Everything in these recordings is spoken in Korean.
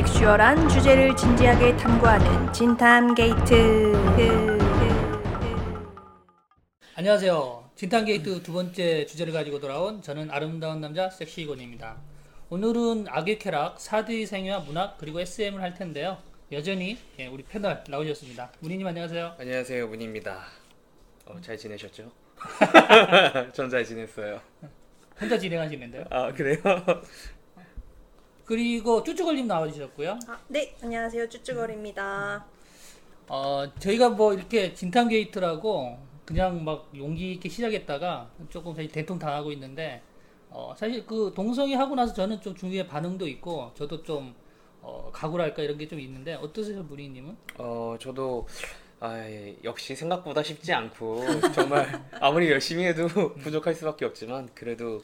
sexual한 주제를 진지하게 탐구하는 진탐 게이트. 안녕하세요. 진탐 게이트 두 번째 주제를 가지고 돌아온 저는 아름다운 남자 섹시 이곤입니다. 오늘은 악의 쾌락, 사드의 생애와 문학 그리고 SM을 할 텐데요. 여전히 예, 우리 패널 나오셨습니다. 문희님 안녕하세요. 안녕하세요 문입니다. 어, 잘 지내셨죠? 전 잘 지냈어요. 혼자 진행하시는데요. 아 그래요? 그리고 쭈쭈걸님 나와주셨고요. 아, 네, 안녕하세요. 쭈쭈걸입니다. 어, 저희가 뭐 이렇게 진탄 게이트라고 그냥 막 용기 있게 시작했다가 조금 사실 대통 당하고 있는데 어, 사실 그 동성이 하고 나서 저는 좀 중국의 반응도 있고 저도 좀 어, 각오랄까 이런 게 좀 있는데 어떠세요, 무리님은? 어 저도 아, 예, 역시 생각보다 쉽지 않고 정말 아무리 열심히 해도 부족할 수밖에 없지만 그래도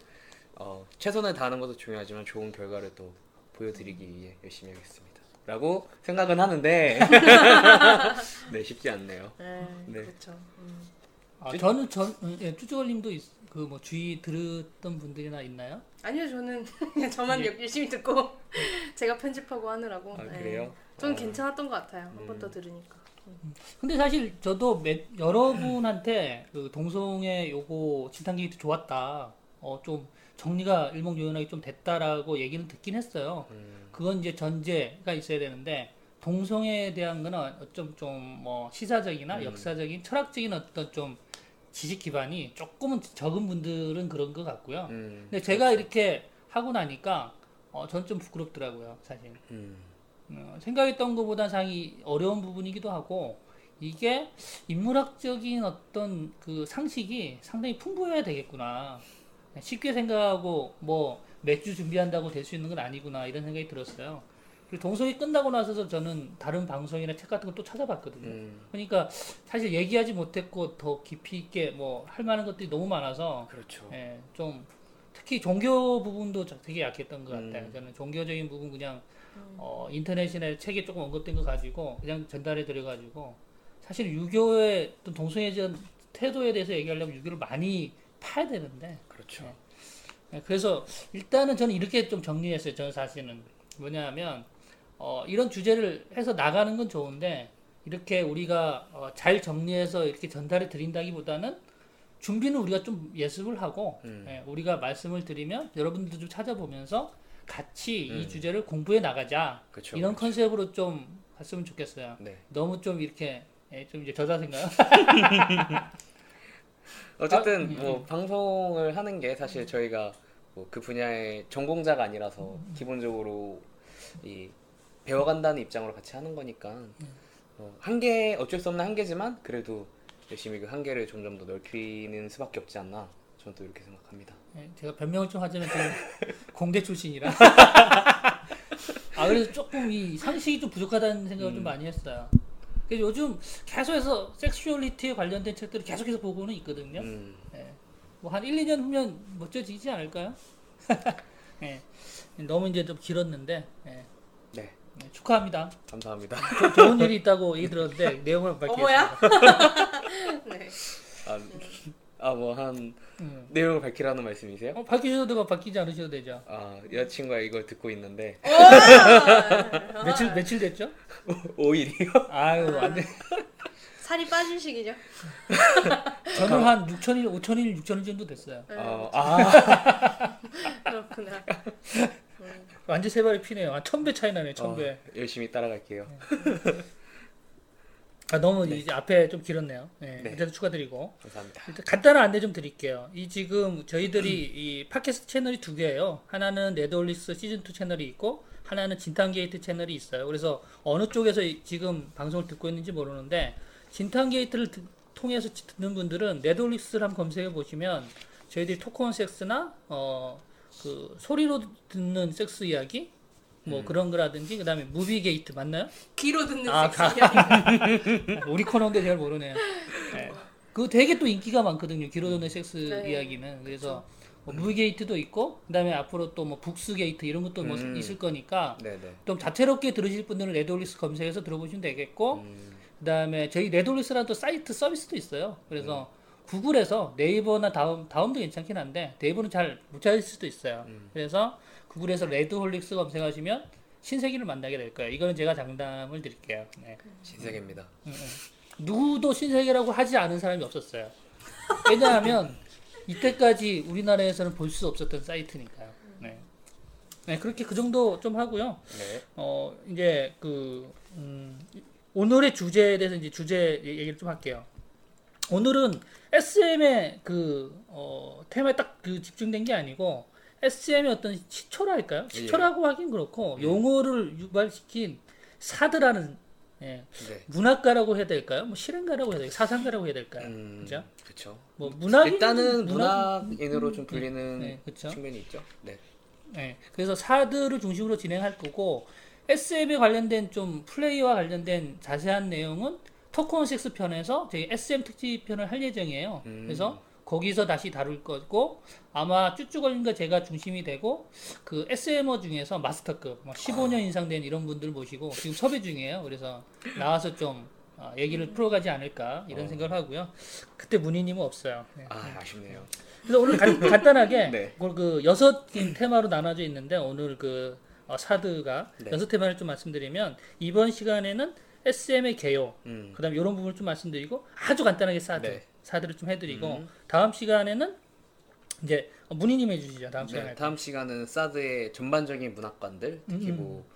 어, 최선을 다하는 것도 중요하지만 좋은 결과를 또 보여드리기 위해 열심히 하겠습니다. 라고 생각은 하는데 네 쉽지 않네요. 네, 네. 그렇죠. 음. 아, 저는 전 음, 예, 쭈쭈걸님도 그뭐 주위 들었던 분들이나 있나요? 아니요 저는 저만 예. 열심히 듣고 제가 편집하고 하느라고 아 네. 그래요? 좀 어, 괜찮았던 것 같아요 한번 음. 더 들으니까 근데 사실 저도 몇, 여러분한테 그 동성애 요거 진탐 게이트 좋았다. 어, 좀 정리가 일목요연하게 좀 됐다라고 얘기는 듣긴 했어요. 음, 그건 이제 전제가 있어야 되는데 동성애에 대한 거는 어쩜 좀뭐 시사적이나 음. 역사적인 철학적인 어떤 좀 지식 기반이 조금은 적은 분들은 그런 것 같고요. 음, 근데 제가 이렇게 하고 나니까 어, 전좀 부끄럽더라고요, 사실. 음, 어, 생각했던 것보다 상이 어려운 부분이기도 하고 이게 인문학적인 어떤 그 상식이 상당히 풍부해야 되겠구나. 쉽게 생각하고 뭐 맥주 준비한다고 될 수 있는 건 아니구나 이런 생각이 들었어요. 그리고 동성이 끝나고 나서서 저는 다른 방송이나 책 같은 거또 찾아봤거든요. 음, 그러니까 사실 얘기하지 못했고 더 깊이 있게 뭐 할 만한 것들이 너무 많아서 그렇죠. 예, 좀 특히 종교 부분도 저- 되게 약했던 것 같아요. 음. 저는 종교적인 부분 그냥 어, 인터넷이나 책에 조금 언급된 거 가지고 그냥 전달해 드려 가지고 사실 유교의 동성애전 태도에 대해서 얘기하려면 유교를 많이 파야 되는데 그렇죠. 예, 그래서 일단은 저는 이렇게 좀 정리했어요. 저는 사실은 뭐냐면 어, 이런 주제를 해서 나가는 건 좋은데 이렇게 우리가 어, 잘 정리해서 이렇게 전달해 드린다기보다는 준비는 우리가 좀 예습을 하고 음. 예, 우리가 말씀을 드리면 여러분들도 좀 찾아보면서 같이 이 음. 주제를 공부해 나가자 그렇죠. 이런 컨셉으로 좀 갔으면 좋겠어요. 네. 너무 좀 이렇게 예, 좀 이제 저자생가요? 어쨌든 아, 음, 뭐 방송을 하는 게 사실 저희가 뭐 그 분야의 전공자가 아니라서 음, 기본적으로 이 배워간다는 입장으로 같이 하는 거니까 음. 어, 한계 어쩔 수 없는 한계지만 그래도 열심히 그 한계를 점점 더 넓히는 수밖에 없지 않나 저는 또 이렇게 생각합니다. 예, 제가 변명을 좀 하자면 공대 출신이라. 아 그래서 조금 이 상식이 좀 부족하다는 생각을 좀 음. 많이 했어요. 그래서 요즘 계속해서 섹슈얼리티에 관련된 책들을 계속해서 보고는 있거든요. 음, 뭐한 1, 2년 후면 멋져지지 않을까요? 예. 너무 이제 좀 길었는데 예. 네 예, 축하합니다. 감사합니다. 조- 좋은 일이 있다고 얘기 들었는데 내용을 밝히겠습니다. 어머야 네. 아 뭐한 음. 내용을 밝히라는 말씀이세요? 어, 밝히셔도 되고 밝히지 않으셔도 되죠. 아 여자친구가 이걸 듣고 있는데 아. 며칠 며칠 됐죠? 5일이요? 아유 안 돼. 살이 빠진 시기죠 저는 한 6천일, 5천일, 6천일 정도 됐어요. 네. 어, 아 그렇구나 완전 세 발이 피네요. 한천배 차이 나네, 천 배. 어, 열심히 따라갈게요. 아, 너무 이제 앞에 좀 길었네요. 네, 네. 어쨌든 축하드리고. 감사합니다. 일단 간단한 안내 좀 드릴게요. 이 지금 저희들이 이 팟캐스트 채널이 두 개예요. 하나는 네드올리스 시즌 2 채널이 있고 하나는 진탄게이트 채널이 있어요. 그래서 어느 쪽에서 이- 지금 방송을 듣고 있는지 모르는데 진탄게이트를 듣- 통해서 듣는 분들은 네드올리스를 한번 검색해 보시면 저희들이 토크온 섹스나 어 그 소리로 듣는 섹스 이야기 뭐 음. 그런 거라든지 그다음에 무비 게이트 맞나요? 귀로 듣는 아, 섹스 우리 코너인데 잘 모르네요. 네. 그거 되게 또 인기가 많거든요. 귀로 듣는 섹스 네. 이야기는. 그래서 뭐 무비 게이트도 있고, 그다음에 앞으로 또 뭐 books 게이트 이런 것도 뭐 음. 있을 거니까 네네. 좀 다채롭게 들으실 분들은 레드홀릭스 검색해서 들어보시면 되겠고, 음, 그다음에 저희 레드홀릭스라는 또 사이트 서비스도 있어요. 그래서 구글에서 네이버나 다음 다음도 괜찮긴 한데 네이버는 잘 못 찾을 수도 있어요. 음. 그래서 구글에서 레드홀릭스 검색하시면 신세계를 만나게 될 거예요. 이거는 제가 장담을 드릴게요. 네. 신세계입니다. 누구도 신세계라고 하지 않은 사람이 없었어요. 왜냐하면 이때까지 우리나라에서는 볼 수 없었던 사이트니까요. 네. 네, 그렇게 그 정도 좀 하고요. 네. 어, 이제 그, 음, 오늘의 주제에 대해서 이제 주제 얘기를 좀 할게요. 오늘은 SM의 그, 어, 테마에 딱 그 집중된 게 아니고, SM의 어떤 시초랄까요? 시초라고 하긴 그렇고, 용어를 유발시킨 사드라는, 예, 네. 문학가라고 해야 될까요? 뭐 실행가라고 해야 될까요? 사상가라고 해야 될까요? 음, 그죠? 그쵸. 뭐 문학인 일단은 문학- 문학인으로 좀 불리는 네, 그쵸. 측면이 있죠. 네. 네, 그래서 사드를 중심으로 진행할 거고 SM에 관련된 좀 플레이와 관련된 자세한 내용은 토크온 6 편에서 저희 SM 특집 편을 할 예정이에요. 음. 그래서 거기서 다시 다룰 거고 아마 쭈쭈걸린과 제가 중심이 되고 그 SM어 중에서 마스터급 뭐 15년 이상 된 이런 분들 모시고 지금 섭외 중이에요. 그래서 나와서 좀 어, 얘기를 풀어가지 않을까 이런 어. 생각을 하고요. 그때 문희님은 없어요. 네. 아, 아쉽네요. 그래서 오늘 간, 간단하게 네. 오늘 그 여섯 테마로 나눠져 있는데 오늘 그 어, 사드가 네. 여섯 테마를 좀 말씀드리면 이번 시간에는 SM의 개요, 음. 그다음 에 이런 부분을 좀 말씀드리고 아주 간단하게 사드 네. 사드를 좀 해드리고 음. 다음 시간에는 이제 어, 문희님 해주시죠 다음 시간에 네, 다음 시간은 사드의 전반적인 문학관들 특히 음, 뭐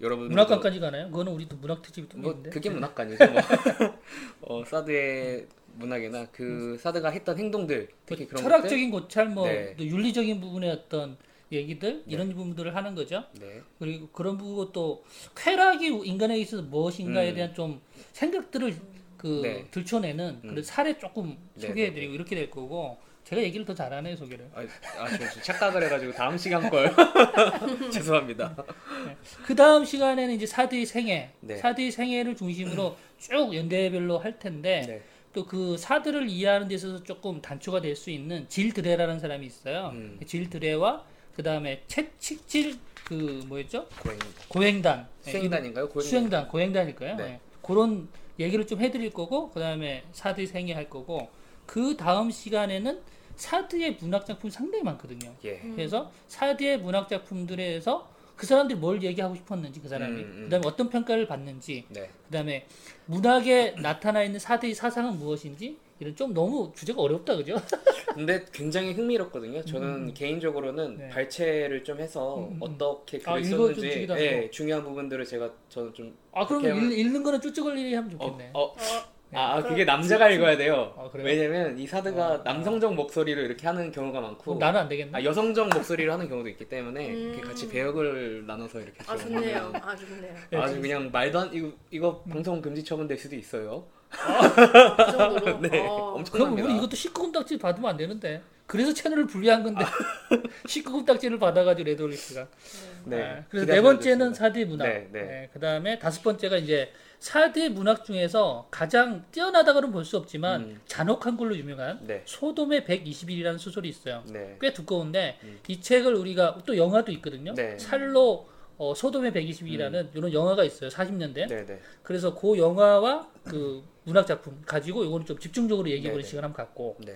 여러분 문학관까지 가나요? 그거는 우리 또 문학 특집이 또 뭐 있는데 그게 문학관이죠. 뭐. 어, 사드의 문학이나 그 사드가 했던 행동들 특히 그런. 뭐 철학적인 고찰 뭐 네. 또 윤리적인 부분의 어떤 얘기들 이런 부분들을 하는 거죠. 네. 그리고 그런 부분 또 쾌락이 인간에게 있어서 무엇인가에 음. 대한 좀 생각들을 그 네. 들춰내는 음. 그런 사례 조금 네, 소개해드리고 이렇게 될 거고 제가 얘기를 더 잘하네요 소개를. 아, 아, 저, 저 착각을 해가지고 다음 시간 걸 죄송합니다. 그 다음 시간에는 이제 사드의 생애, 네. 사드의 생애를 중심으로 쭉 연대별로 할 텐데 네. 또그 사드를 이해하는 데 있어서 조금 단초가 될 수 있는 질 드레라는 사람이 있어요. 음. 질 드레와 그 다음에 채칙질 그 뭐였죠? 고행단. 네, 수행단인가요? 고행 수행단, 고행단일 거예요. 네. 네. 그런 얘기를 좀 해드릴 거고, 그 다음에 사드 생애 할 거고, 그 다음 시간에는 사드의 문학 작품이 상당히 많거든요. 예. 그래서 사드의 문학 작품들에서 그 사람들이 뭘 얘기하고 싶었는지, 그 사람이, 음, 음. 그 다음에 어떤 평가를 받는지, 네. 그 다음에 문학에 나타나 있는 사드의 사상은 무엇인지, 이런 좀 너무 주제가 어렵다, 그죠? 근데 굉장히 흥미롭거든요. 저는 음. 개인적으로는 네. 발췌를 좀 해서 음, 음, 음. 어떻게 아, 글을 좀 썼는지 하고. 중요한 부분들을 제가 저는 좀 아, 그럼 그렇게 읽, 읽는 거는 쭈쭈걸리리 하면 어, 좋겠네. 어, 어, 아, 아, 그럼 그게 남자가 읽어야 돼요. 아? 왜냐면 이 사드가 어, 남성적 목소리로 이렇게 하는 경우가 많고 나는 안 되겠네. 아, 여성적 목소리를 하는 경우도 있기 때문에 음. 같이 배역을 나눠서 이렇게 아좀 좋네요. 아 좋네요. 네, 아주 그냥 말도 안 이거 이거 방송 금지 처분될 수도 있어요. 그 정도로. 네, 어. 엄청 그럼. 우리 이것도 19금 딱지 받으면 안 되는데. 그래서 채널을 분리한 건데 19금 딱지를 받아가지고 레드올리스가. 네. 네. 그래서 네 번째는. 사드의 문학. 네, 네. 그 다음에 다섯 번째가 이제 사드의 문학 중에서 가장 뛰어나다고는 볼 수 없지만 음. 잔혹한 걸로 유명한 네. 소돔의 120일이라는 소설이 있어요. 네. 꽤 두꺼운데 음. 이 책을 우리가 또 영화도 있거든요. 네. 찰로 어, 소돔의 120일이라는 이런 영화가 있어요. 40년대. 네, 네. 그래서 그 영화와 그 문학 작품 가지고 이거는 좀 집중적으로 얘기해보는 네, 네. 시간 한번 갖고 네.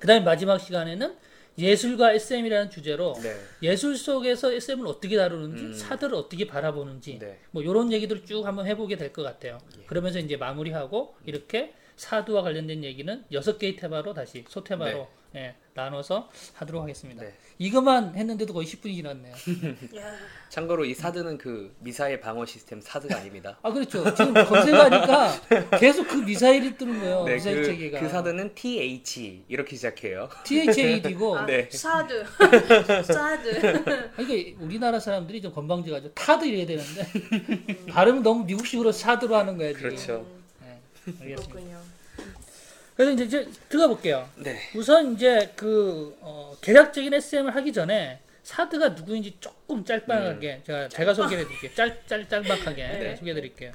그다음에 마지막 시간에는 예술과 SM이라는 주제로 네. 예술 속에서 SM을 어떻게 다루는지 음. 사들을 어떻게 바라보는지 네. 뭐 이런 얘기들을 쭉 한번 해보게 될 것 같아요. 예. 그러면서 이제 마무리하고 이렇게 사두와 관련된 얘기는 여섯 개의 테마로 다시 소테마로 예, 나눠서 하도록 하겠습니다. 네. 이것만 했는데도 거의 10분이 지났네요. 야, 참고로 이 사드는 그 미사일 방어 시스템 사드가 아닙니다. 아 그렇죠. 지금 검색하니까 계속 그 미사일이 뜨는 거예요. 네, 미사일 그, 체계가. 그 사드는 TH 이렇게 시작해요. THAD고 아, 네. 사드, 사드. 이게 우리나라 사람들이 좀 건방져가지고 타드 이래야 되는데 발음은 너무 미국식으로 사드로 하는 지금. 그렇죠. 네, 알겠습니다. 그렇군요. 그래서 이제, 이제 들어가 볼게요. 네. 우선 이제 그 어, 개략적인 SM을 하기 전에 사드가 누구인지 조금 짤막하게 제가 제가 소개해 드릴게요. 짤짤 짤막하게 네. 소개해 드릴게요.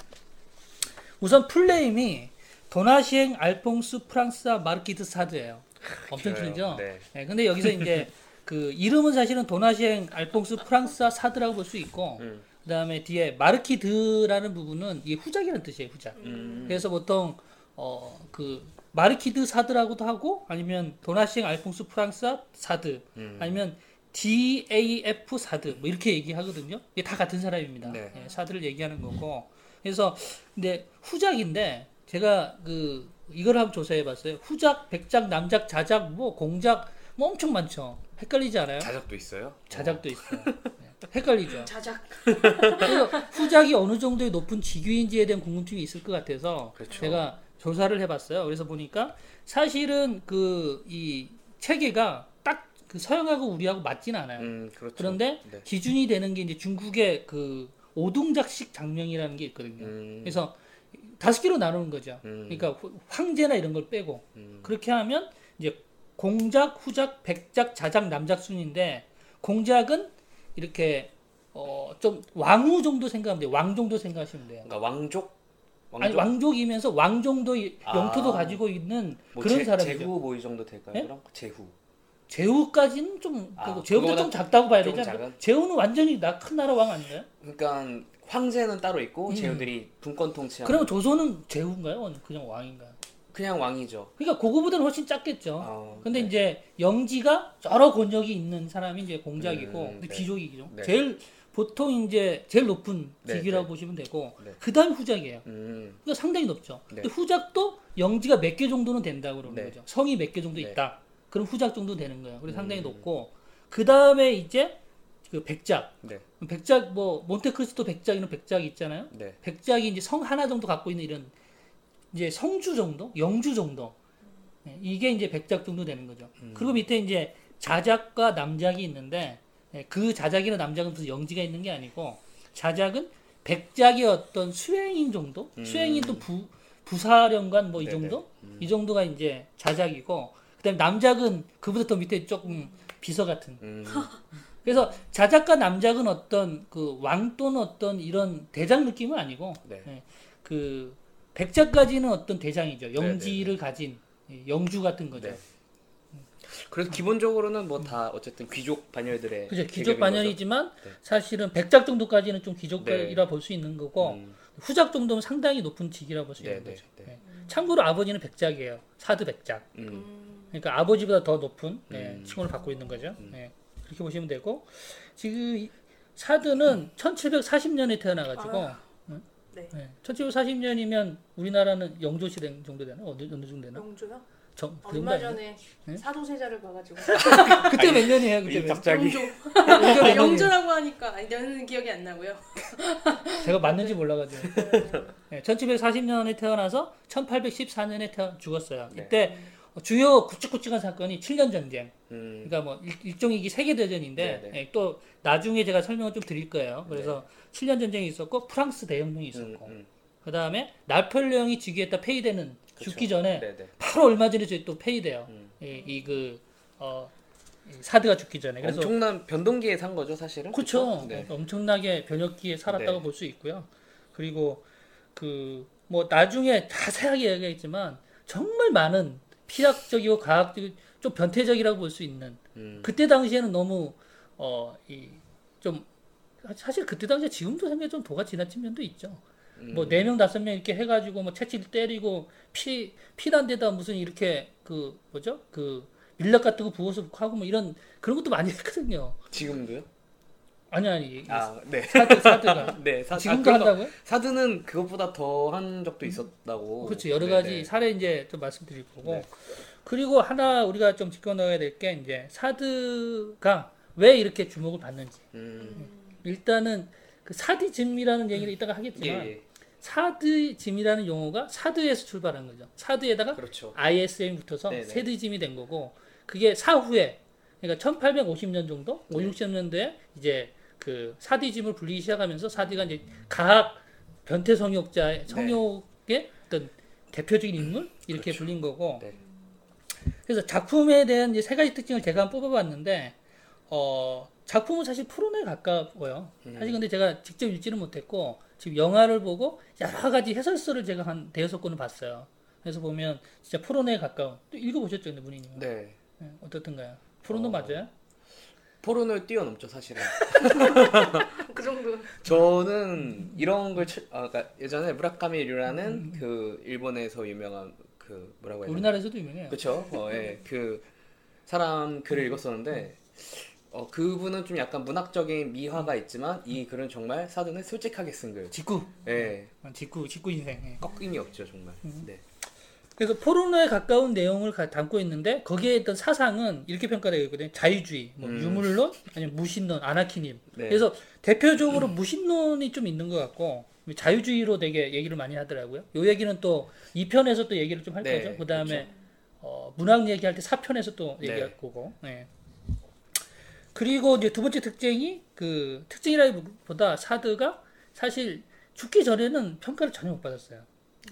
우선 풀네임이 도나시앵 알퐁스 프랑수아 Marquis de 사드예요. 엄청 길어요. 길죠? 네. 네, 근데 여기서 이제 그 이름은 사실은 도나시앵 알퐁스 프랑수아 사드라고 볼 수 있고 음. 그다음에 뒤에 Marquis de라는 부분은 이게 후작이라는 뜻이에요, 후작. 음. 그래서 보통 어그 Marquis de 사드라고도 하고 아니면 도나시앵 알퐁스 프랑수아 사드 음. 아니면 DAF 사드 뭐 이렇게 얘기하거든요. 이게 다 같은 사람입니다. 네. 예, 사드를 얘기하는 거고. 그래서 근데 후작인데 제가 그 이걸 한번 조사해 봤어요. 후작, 백작, 남작, 자작, 뭐 공작 뭐 엄청 많죠. 헷갈리지 않아요? 자작도 있어요? 자작도 있어요. 네. 헷갈리죠. 자작. 그래서 후작이 어느 정도의 높은 직위인지에 대한 궁금증이 있을 것 같아서 그렇죠. 제가 조사를 해봤어요. 그래서 보니까 사실은 그 이 체계가 딱 그 서양하고 우리하고 맞진 않아요. 음, 그렇죠. 그런데 네. 기준이 되는 게 이제 중국의 그 오동작식 장명이라는 게 있거든요. 음, 그래서 다섯 개로 나누는 거죠. 음. 그러니까 후- 황제나 이런 걸 빼고 음, 그렇게 하면 이제 공작, 후작, 백작, 자작, 남작 순인데 공작은 이렇게 어 좀 왕후 정도 생각하면 돼요. 왕 정도 생각하시면 돼요. 그러니까 왕족? 왕족? 아니 왕족이면서 왕 정도의 아. 영토도 가지고 있는 뭐 그런 제, 사람이죠. 제후 뭐 이 정도 될까요? 네? 그럼 제후. 제후까지는 좀 아, 그거보다 좀 작다고 봐야 좀 되잖아요. 작은? 제후는 완전히 나 큰 나라 왕 아닌가요? 그러니까 황제는 따로 있고 음. 제후들이 분권 통치하는 그러면 조선은 제후인가요? 그냥 왕인가요? 그냥 왕이죠. 그러니까 그거보다는 훨씬 작겠죠. 어, 근데 네. 이제 영지가 여러 권력이 있는 사람이 이제 공작이고 음, 네. 귀족이죠. 네. 제일 보통 이제 제일 높은 네, 직위라고 네. 보시면 되고 네. 그다음 후작이에요. 음, 그러니까 상당히 높죠. 네. 근데 후작도 영지가 몇 개 정도는 된다고 그러는 네. 거죠. 성이 몇 개 정도 네. 있다. 그럼 후작 정도 되는 거예요. 그래서 상당히 음. 높고 그 다음에 이제 그 백작. 네. 백작 뭐 몬테크리스토 백작 이런 백작이 있잖아요. 네. 백작이 이제 성 하나 정도 갖고 있는 이런 이제 성주 정도, 영주 정도 네, 이게 이제 백작 정도 되는 거죠. 음. 그리고 밑에 이제 자작과 남작이 있는데 예, 그 자작이나 남작은 무슨 영지가 있는 게 아니고 자작은 백작의 어떤 수행인 정도, 음. 수행인 또 부, 부사령관 뭐이 네네. 정도, 음. 이 정도가 이제 자작이고 그다음에 남작은 그보다 더 밑에 조금 비서 같은. 음, 그래서 자작과 남작은 어떤 그 왕 또는 어떤 이런 대장 느낌은 아니고 네. 예, 그 백작까지는 어떤 대장이죠. 네, 영지를 가진 예, 영주 같은 거죠. 네. 그래서 기본적으로는 뭐 다 어쨌든 귀족 반열들의 그죠. 귀족 반열이지만 네. 사실은 백작 정도까지는 좀 귀족이라 볼수 있는. 거고 음, 후작 정도는 상당히 높은 직이라 볼수 네, 있는 네, 거죠. 네. 예. 참고로 아버지는 백작이에요. 사드 백작. 음, 음. 그러니까 아버지보다 더 높은 예, 음. 칭호를 받고 있는 거죠. 음. 예, 그렇게 보시면 되고 지금 이 사드는 1740년에 태어나가지고 아, 네. 예, 1740년이면 우리나라는 영조 시대 정도 되나? 어느, 어느 정도 되나? 영조요? 정, 그 얼마? 전에 네? 사도세자를 봐가지고 그때 몇 년이에요? 그때 이몇 갑자기 영조 년이에요? 영조라고 하니까 아니 저는 기억이 안 나고요. 제가 맞는지 몰라가지고 예, 1740년에 태어나서 1814년에 태어 죽었어요. 네. 이때 주요 굵직굵직한 사건이 7년 전쟁. 음, 그러니까 뭐 일- 이게 세계 대전인데 네, 네. 예, 또 나중에 제가 설명을 좀 드릴 거예요. 그래서 7년 전쟁이 있었고 프랑스 대혁명이 있었고 음, 음, 그 다음에 나폴레옹이 즉위했다 폐위되는 그쵸. 죽기 전에 네, 네. 바로 얼마 전에 저희 또 폐위돼요. 음. 이그 어, 이 사드가 죽기 전에 그래서 엄청난 변동기에 산 거죠, 사실은. 그렇죠. 네. 엄청나게 변혁기에 살았다고 네. 볼수 있고요. 그리고 그 뭐 나중에 자세하게 얘기했지만 정말 많은 피학적이고 과학적이고 좀 변태적이라고 볼 수 있는 음, 그때 당시에는 너무 어 이 좀 사실 그때 당시에 지금도 생각해 좀 도가 지나친 면도 있죠. 음, 뭐네 명 다섯 명 이렇게 해가지고 뭐 채찍 때리고 피 피난 데다 무슨 이렇게 그 뭐죠 그 밀랍 같은 거 부어서 하고 뭐 이런 그런 것도 많이 했거든요. 지금도요? 아니 아니 아, 네. 사드 사드가 네, 사, 지금도 아, 한다고요? 사드는 그것보다 더 한 적도 있었다고. 그렇죠 여러 네, 가지 네. 사례 이제 좀 말씀드릴 거고 네. 그리고 하나 우리가 좀 짚고 넣어야 될 게 이제 사드가 왜 이렇게 주목을 받는지 음, 일단은 그 사디즘이라는 얘기를 이따가 예, 하겠지만 예. 사드즘이라는 용어가 사드에서 출발한 거죠. 사드에다가 그렇죠. ISM이 붙어서 네네. 세드즘이 된 거고 그게 사후에 그러니까 1850년 정도, 네. 5, 60년대에 이제 그 사디즘을 불리기 시작하면서 사디가 이제 가학 변태 성욕자 성욕의 어떤 대표적인 인물 이렇게 그렇죠. 불린 거고 네. 그래서 작품에 대한 이제 세 가지 특징을 제가 한번 뽑아봤는데 어 작품은 사실 프로에 가까워요. 음. 사실 근데 제가 직접 읽지는 못했고 지금 영화를 보고 여러 가지 해설서를 제가 한 대여섯 권을 봤어요. 그래서 보면 진짜 프로에 가까운 또 읽어보셨죠, 근데 문희님? 네. 네, 어떻던가요? 프로노 어. 맞아요? 포르노를 뛰어넘죠, 사실은. 그 정도. 저는 이런 걸 치- 아, 그러니까 예전에 무라카미 류라는 음. 그 일본에서 유명한 그 뭐라고 해야 되나? 우리나라에서도 유명해요. 그렇죠. 어, 예. 그 사람 글을 읽었었는데 어, 그분은 좀 약간 문학적인 미화가 있지만 이 글은 정말 사도는 솔직하게 쓴 글. 직구, 예, 어, 직구, 직구 인생. 예. 꺾임이 없죠 정말. 음. 네. 그래서 포르노에 가까운 내용을 가- 담고 있는데 거기에 있던 사상은 이렇게 평가되고 있거든요. 자유주의, 뭐 음. 유물론, 아니면 무신론, 아나키님. 네. 그래서 대표적으로 무신론이 좀 있는 것 같고 자유주의로 되게 얘기를 많이 하더라고요. 요 얘기는 또 2편에서 또 얘기를 좀할 네, 거죠. 그다음에 어, 문학 얘기할 때 4편에서 또 네. 얘기할 거고. 네. 그리고 이제 두 번째 특징이 그 특징이라기보다 사드가 사실 죽기 전에는 평가를 전혀 못 받았어요.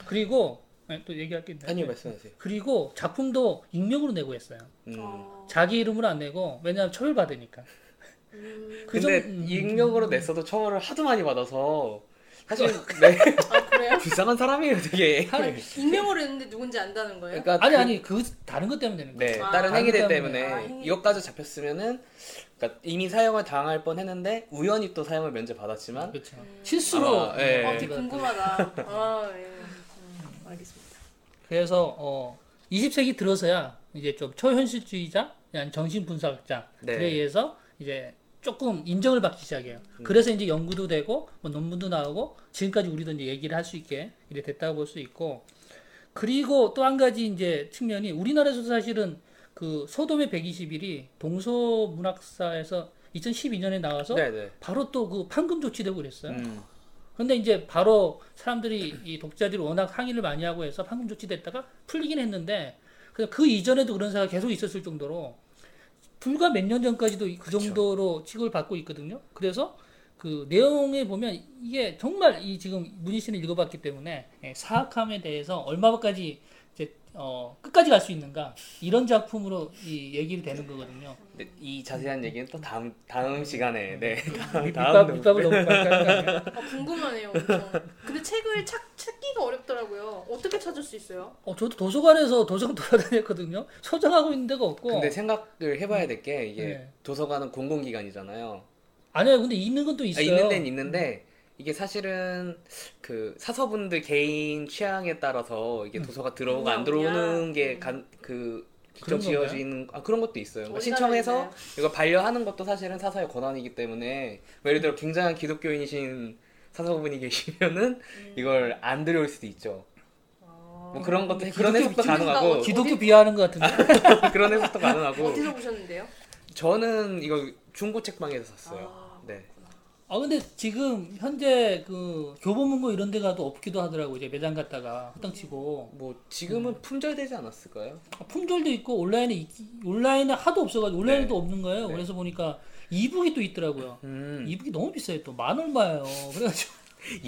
그리고 네, 또 얘기할 게 있나요? 아니요 네. 말씀하세요. 그리고 작품도 익명으로 내고 했어요. 음. 어, 자기 이름으로 안 내고 왜냐하면 처벌 받으니까. 음, 그 근데 정- 음. 익명으로 냈어도 처벌을 하도 많이 받아서 사실 네 아 그래요? 불쌍한 사람이에요 되게. 익명으로 했는데 누군지 안다는 거예요? 그러니까 아니 그- 아니 그 다른 것 때문에 되는 거예요. 네, 아, 다른 행위들 때문에. 때문에 아, 행위. 이것까지 잡혔으면은 그러니까 이미 사형을 당할 뻔했는데 우연히 또 사형을 면제 받았지만 그렇죠. 음. 실수로 아마, 예. 어, 되게 궁금하다. 아, 예. 음, 알겠습니다. 그래서 어 20세기 들어서야 이제 좀 초현실주의자, 아니 정신분석자들에 네. 의해서 이제 조금 인정을 받기 시작해요. 그래서 이제 연구도 되고 뭐 논문도 나오고 지금까지 우리도 이제 얘기를 할 수 있게 이래 됐다고 볼 수 있고 그리고 또 한 가지 이제 측면이 우리나라에서도 사실은 그 소돔의 120일이 동서문학사에서 2012년에 나와서 네네. 바로 또 그 판금 조치되고 그랬어요. 음. 근데 이제 바로 사람들이 이 독자들이 워낙 항의를 많이 하고 해서 판금 조치됐다가 풀리긴 했는데 그- 그 이전에도 그런 사가 계속 있었을 정도로 불과 몇 년 전까지도 그 그쵸. 정도로 취급을 받고 있거든요. 그래서 그 내용에 보면 이게 정말 이 지금 문희 씨는 읽어봤기 때문에 예, 사악함에 대해서 얼마까지 어 끝까지 갈 수 있는가 이런 작품으로 이 얘기를 되는 거거든요. 근데 이 자세한 얘기는 또 다음 다음 시간에 네 다음 밑밥 밑밥을 너무? 아, 궁금하네요. 엄청. 근데 책을 찾, 찾기가 어렵더라고요. 어떻게 찾을 수 있어요? 어, 저도 도서관에서 도서관 돌아다녔거든요. 소장하고 있는 데가 없고. 근데 생각을 해봐야 될 게 이게 네. 도서관은 공공기관이잖아요. 아니요, 근데 있는 건또 아, 있어요. 있는 데는 있는데 이게 사실은 그 사서분들 개인 취향에 따라서 이게 도서가 들어오고 안. 들어오는 게 음. 그 직접? 지어지는 아 그런 것도 있어요. 그러니까 신청해서 이걸 반려하는 것도 사실은 사서의 권한이기 때문에 뭐 예를 들어 굉장한 기독교인이신 사서분이 계시면은 음. 이걸 안 들여올 수도 있죠. 아, 뭐 그런 것도 그런 해석도 가능하고 기독교 비하하는 것 같은데. 그런 해석도 가능하고 어디서 보셨는데요? 저는 이거 중고 책방에서 샀어요. 아, 네. 아, 근데 지금 현재 그 교보문고 이런 데 가도 없기도 하더라고. 이제 매장 갔다가 허탕치고. 뭐 지금은 품절되지 않았을까요? 아, 품절도 있고 온라인에 있- 온라인에 하도 없어가지고 온라인에도 네. 없는 거예요. 네. 그래서 보니까 이북이 또 있더라고요. 음. 이북이 너무 비싸요. 또 만 얼마예요. 그래가지고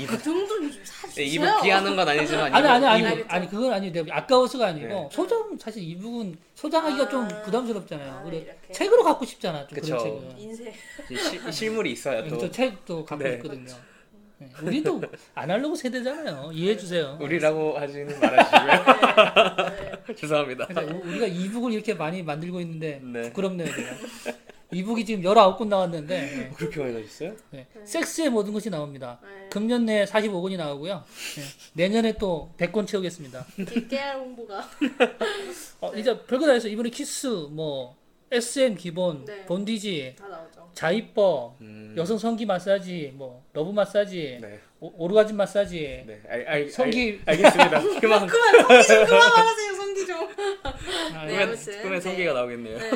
그 정도는 좀 네, 사주세요. 이북 비하는 건 아니지만 아니 아니 아니 이북- 아니 그건 아니 내가 아까워서가 아니고 네. 소장 사실 이북은 소장하기가 아. 좀 부담스럽잖아요. 아, 그래 이렇게. 책으로 갖고 싶잖아. 좀 그쵸. 그런 책은. 인쇄. 시- 실물이 있어야 또저 책도 갖고 네. 있거든요. 네. 우리도 아날로그 세대잖아요. 이해해 주세요. 우리라고 하지는 말아주시고요. 네. 죄송합니다. 그래서 우- 우리가 이북을 이렇게 많이 만들고 있는데 네. 부끄럽네요. 이북이 지금 19권 나왔는데 네. 그렇게 많이 나셨어요? 네. 섹스의 모든 것이 나옵니다. 네. 금년 내에 45권이 나오고요. 네. 내년에 또 100권 채우겠습니다. 개- 깨알 홍보가. 어, 이제 별거 다 했어요. 이번에 키스, 뭐 SM 기본, 네. bondage, 다 나오죠. 자위법, 음. 여성 성기 마사지, 뭐 love 마사지, 네. 오, 오르가즘 마사지, 네. 알, 알, 성기- 알, 알겠습니다. 그만 그만 성기 좀 그만 좀. 아, 네, 네, 아무튼. 꿈에 네. 성기가 나오겠네요. 네.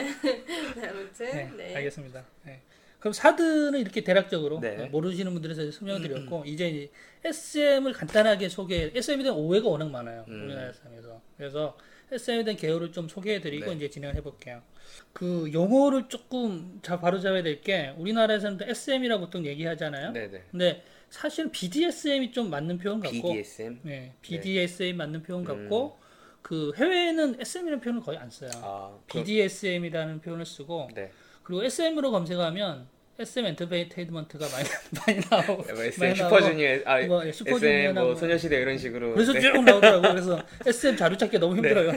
네 아무튼 네. 알겠습니다. 네. 그럼 사드는 이렇게 대략적으로 네. 모르시는 분들에서 설명을 드렸고 이제 이제 SM을 간단하게 소개. SM에 대한 오해가 워낙 많아요. 음. 우리나라 사람에서. 그래서 SM에 대한 개요를 좀 소개해드리고 네. 이제 진행을 해볼게요. 그 용어를 조금 자 바로 잡아야 될 게 우리나라에서는 SM이라고 보통 얘기하잖아요. 네네. 근데 사실 BDSM이 좀 맞는 표현 같고, BDSM. 네, BDSM 맞는 표현 같고, 음. 그 해외에는 SM이라는 표현을 거의 안 써요. 아, 그, BDSM이라는 표현을 쓰고, 네. 그리고 SM으로 검색하면 SM 엔터테인먼트가 많이 많이 나오고, 뭐 많이 SM 슈퍼주니어, 아, 뭐, 예, 슈퍼주니어나 SM 뭐 뭐. 소녀시대 이런 식으로. 그래서 네. 쭉 나오더라고. 그래서 SM 자료 찾기가 너무 힘들어요.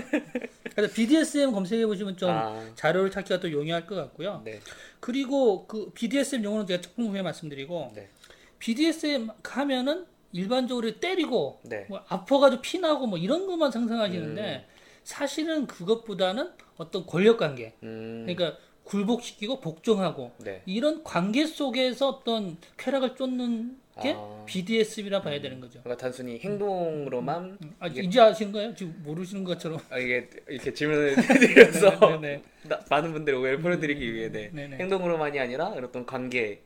그래서 BDSM 검색해 보시면 좀 아, 자료를 찾기가 또 용이할 것 같고요. 네. 그리고 그 BDSM 용어는 제가 조금 후에 말씀드리고, 네. BDSM 하면은 일반적으로 때리고 네. 뭐 아파가지고 피나고 뭐 이런 것만 상상하시는데 음. 사실은 그것보다는 어떤 권력 관계 음. 그러니까 굴복시키고 복종하고 네. 이런 관계 속에서 어떤 쾌락을 쫓는 게 아. BDSM이라 봐야 되는 거죠. 그러니까 단순히 행동으로만 음, 아, 이게- 이제 아시는 거예요? 지금 모르시는 것처럼. 아, 이게 이렇게 질문을 드려서 네네. 나- 많은 분들의 오해를 풀어드리기 위해 네. 행동으로만이 아니라 어떤 대한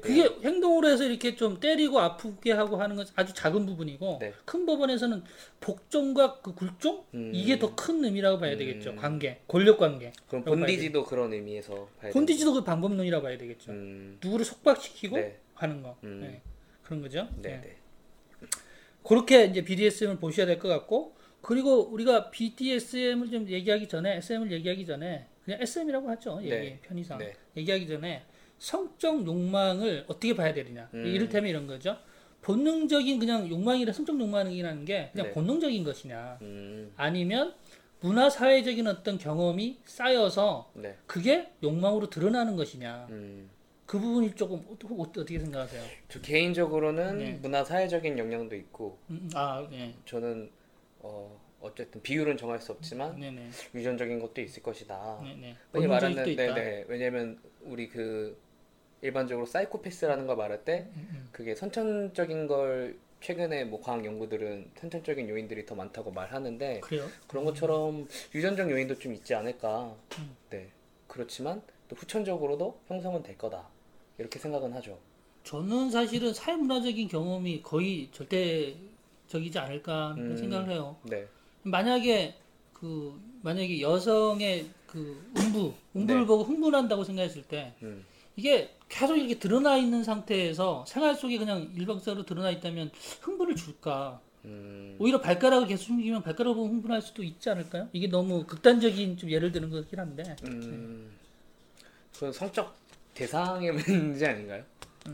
그게 행동으로 해서 이렇게 좀 때리고 아프게 하고 하는 건 아주 작은 부분이고 네. 큰 법원에서는 복종과 그 굴종 음. 이게 더 큰 의미라고 봐야 되겠죠. 음. 관계, 권력 관계. 그럼 본디지도 그런 의미에서 본디지도 그 방법론이라고 봐야 되겠죠. 음, 누구를 속박시키고 네. 하는 거. 음. 네. 그런 거죠. 네, 네. 네. 그렇게 이제 BDSM을 보셔야 될 것 같고 그리고 우리가 BDSM을 좀 얘기하기 전에 SM을 얘기하기 전에 그냥 SM이라고 하죠. 얘기 네. 편의상 네. 얘기하기 전에 성적 욕망을 어떻게 봐야 되느냐. 음. 이를테면 이런 거죠. 본능적인 그냥 욕망이라 성적 욕망이라는 게 그냥 네. 본능적인 것이냐. 음, 아니면 문화 사회적인 어떤 경험이 쌓여서 네. 그게 욕망으로 드러나는 것이냐. 음. 그 부분이 조금 어떻게, 어떻게 생각하세요? 저 개인적으로는 네. 문화 사회적인 영향도 있고 음, 아, 네. 저는 어 어쨌든 비율은 정할 수 없지만 네네. 유전적인 것도 있을 것이다. 네네. 흔히 본능적인 말하는. 네네 왜냐면 우리 그 일반적으로 사이코패스라는 걸 말할 때 음, 그게 선천적인 걸 최근에 뭐 과학 연구들은 선천적인 요인들이 더 많다고 말하는데 그래요? 그런 것처럼 유전적 요인도 좀 있지 않을까. 음. 네. 그렇지만 또 후천적으로도 형성은 될 거다. 이렇게 생각은 하죠. 저는 사실은 사회문화적인 경험이 거의 절대적이지 않을까 음. 생각을 해요. 네. 만약에 그 만약에 여성의 그 음부 음부를 네. 보고 흥분한다고 생각했을 때 음. 이게 계속 이렇게 드러나 있는 상태에서 생활 속에 그냥 일방적으로 드러나 있다면 흥분을 줄까? 음. 오히려 발가락을 계속 숨기면 발가락을 보고 흥분할 수도 있지 않을까요? 이게 너무 극단적인 좀 예를 드는 거긴 한데 음. 그건 성적 대상의 문제 아닌가요?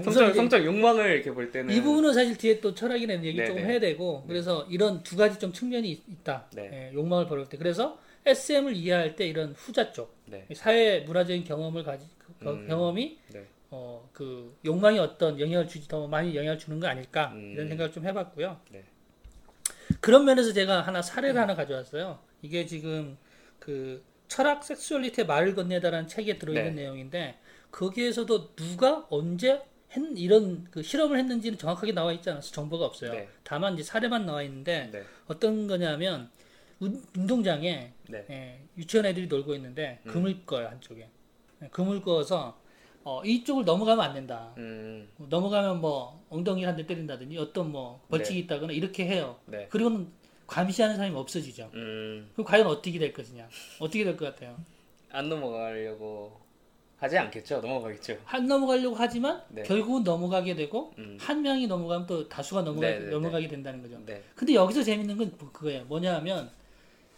우선 성적 성적 욕망을 이렇게 볼 때는 이 부분은 사실 뒤에 또 철학이나 얘기 네네. 조금 해야 되고 그래서 이런 두 가지 좀 측면이 있- 있다. 네. 예, 욕망을 버릴 때 그래서 SM을 이해할 때 이런 후자 쪽 네. 사회 문화적인 경험을 가지 그 음. 경험이 네. 어 그 욕망이 어떤 영향을 주지 더 많이 영향을 주는 거 아닐까 음. 이런 생각을 좀 해봤고요. 네. 그런 면에서 제가 하나 사례를 하나 가져왔어요. 이게 지금 그 철학 섹슈얼리티의 말을 건네다라는 책에 들어있는 네. 내용인데 거기에서도 누가 언제 했, 이런 그 실험을 했는지는 정확하게 나와 있지 않아서 정보가 없어요. 네. 다만 이제 사례만 나와 있는데 네. 어떤 거냐면 운, 운동장에 네. 예, 유치원 애들이 놀고 있는데 금을 꺼요 한쪽에 예, 금을 꺼서 어, 이쪽을 넘어가면 안 된다. 음. 넘어가면 뭐 엉덩이를 한대 때린다든지 어떤 뭐 벌칙이 있다거나 이렇게 해요. 네. 그리고는 감시하는 사람이 없어지죠. 음. 그럼 과연 어떻게 될 것이냐? 어떻게 될 것 같아요? 안 넘어가려고 하지 않겠죠? 넘어가겠죠. 한 넘어가려고 하지만 네. 결국은 넘어가게 되고 음. 한 명이 넘어가면 또 다수가 넘어가, 네, 네, 네. 넘어가게 된다는 거죠. 네. 근데 여기서 재밌는 건 그거예요. 뭐냐면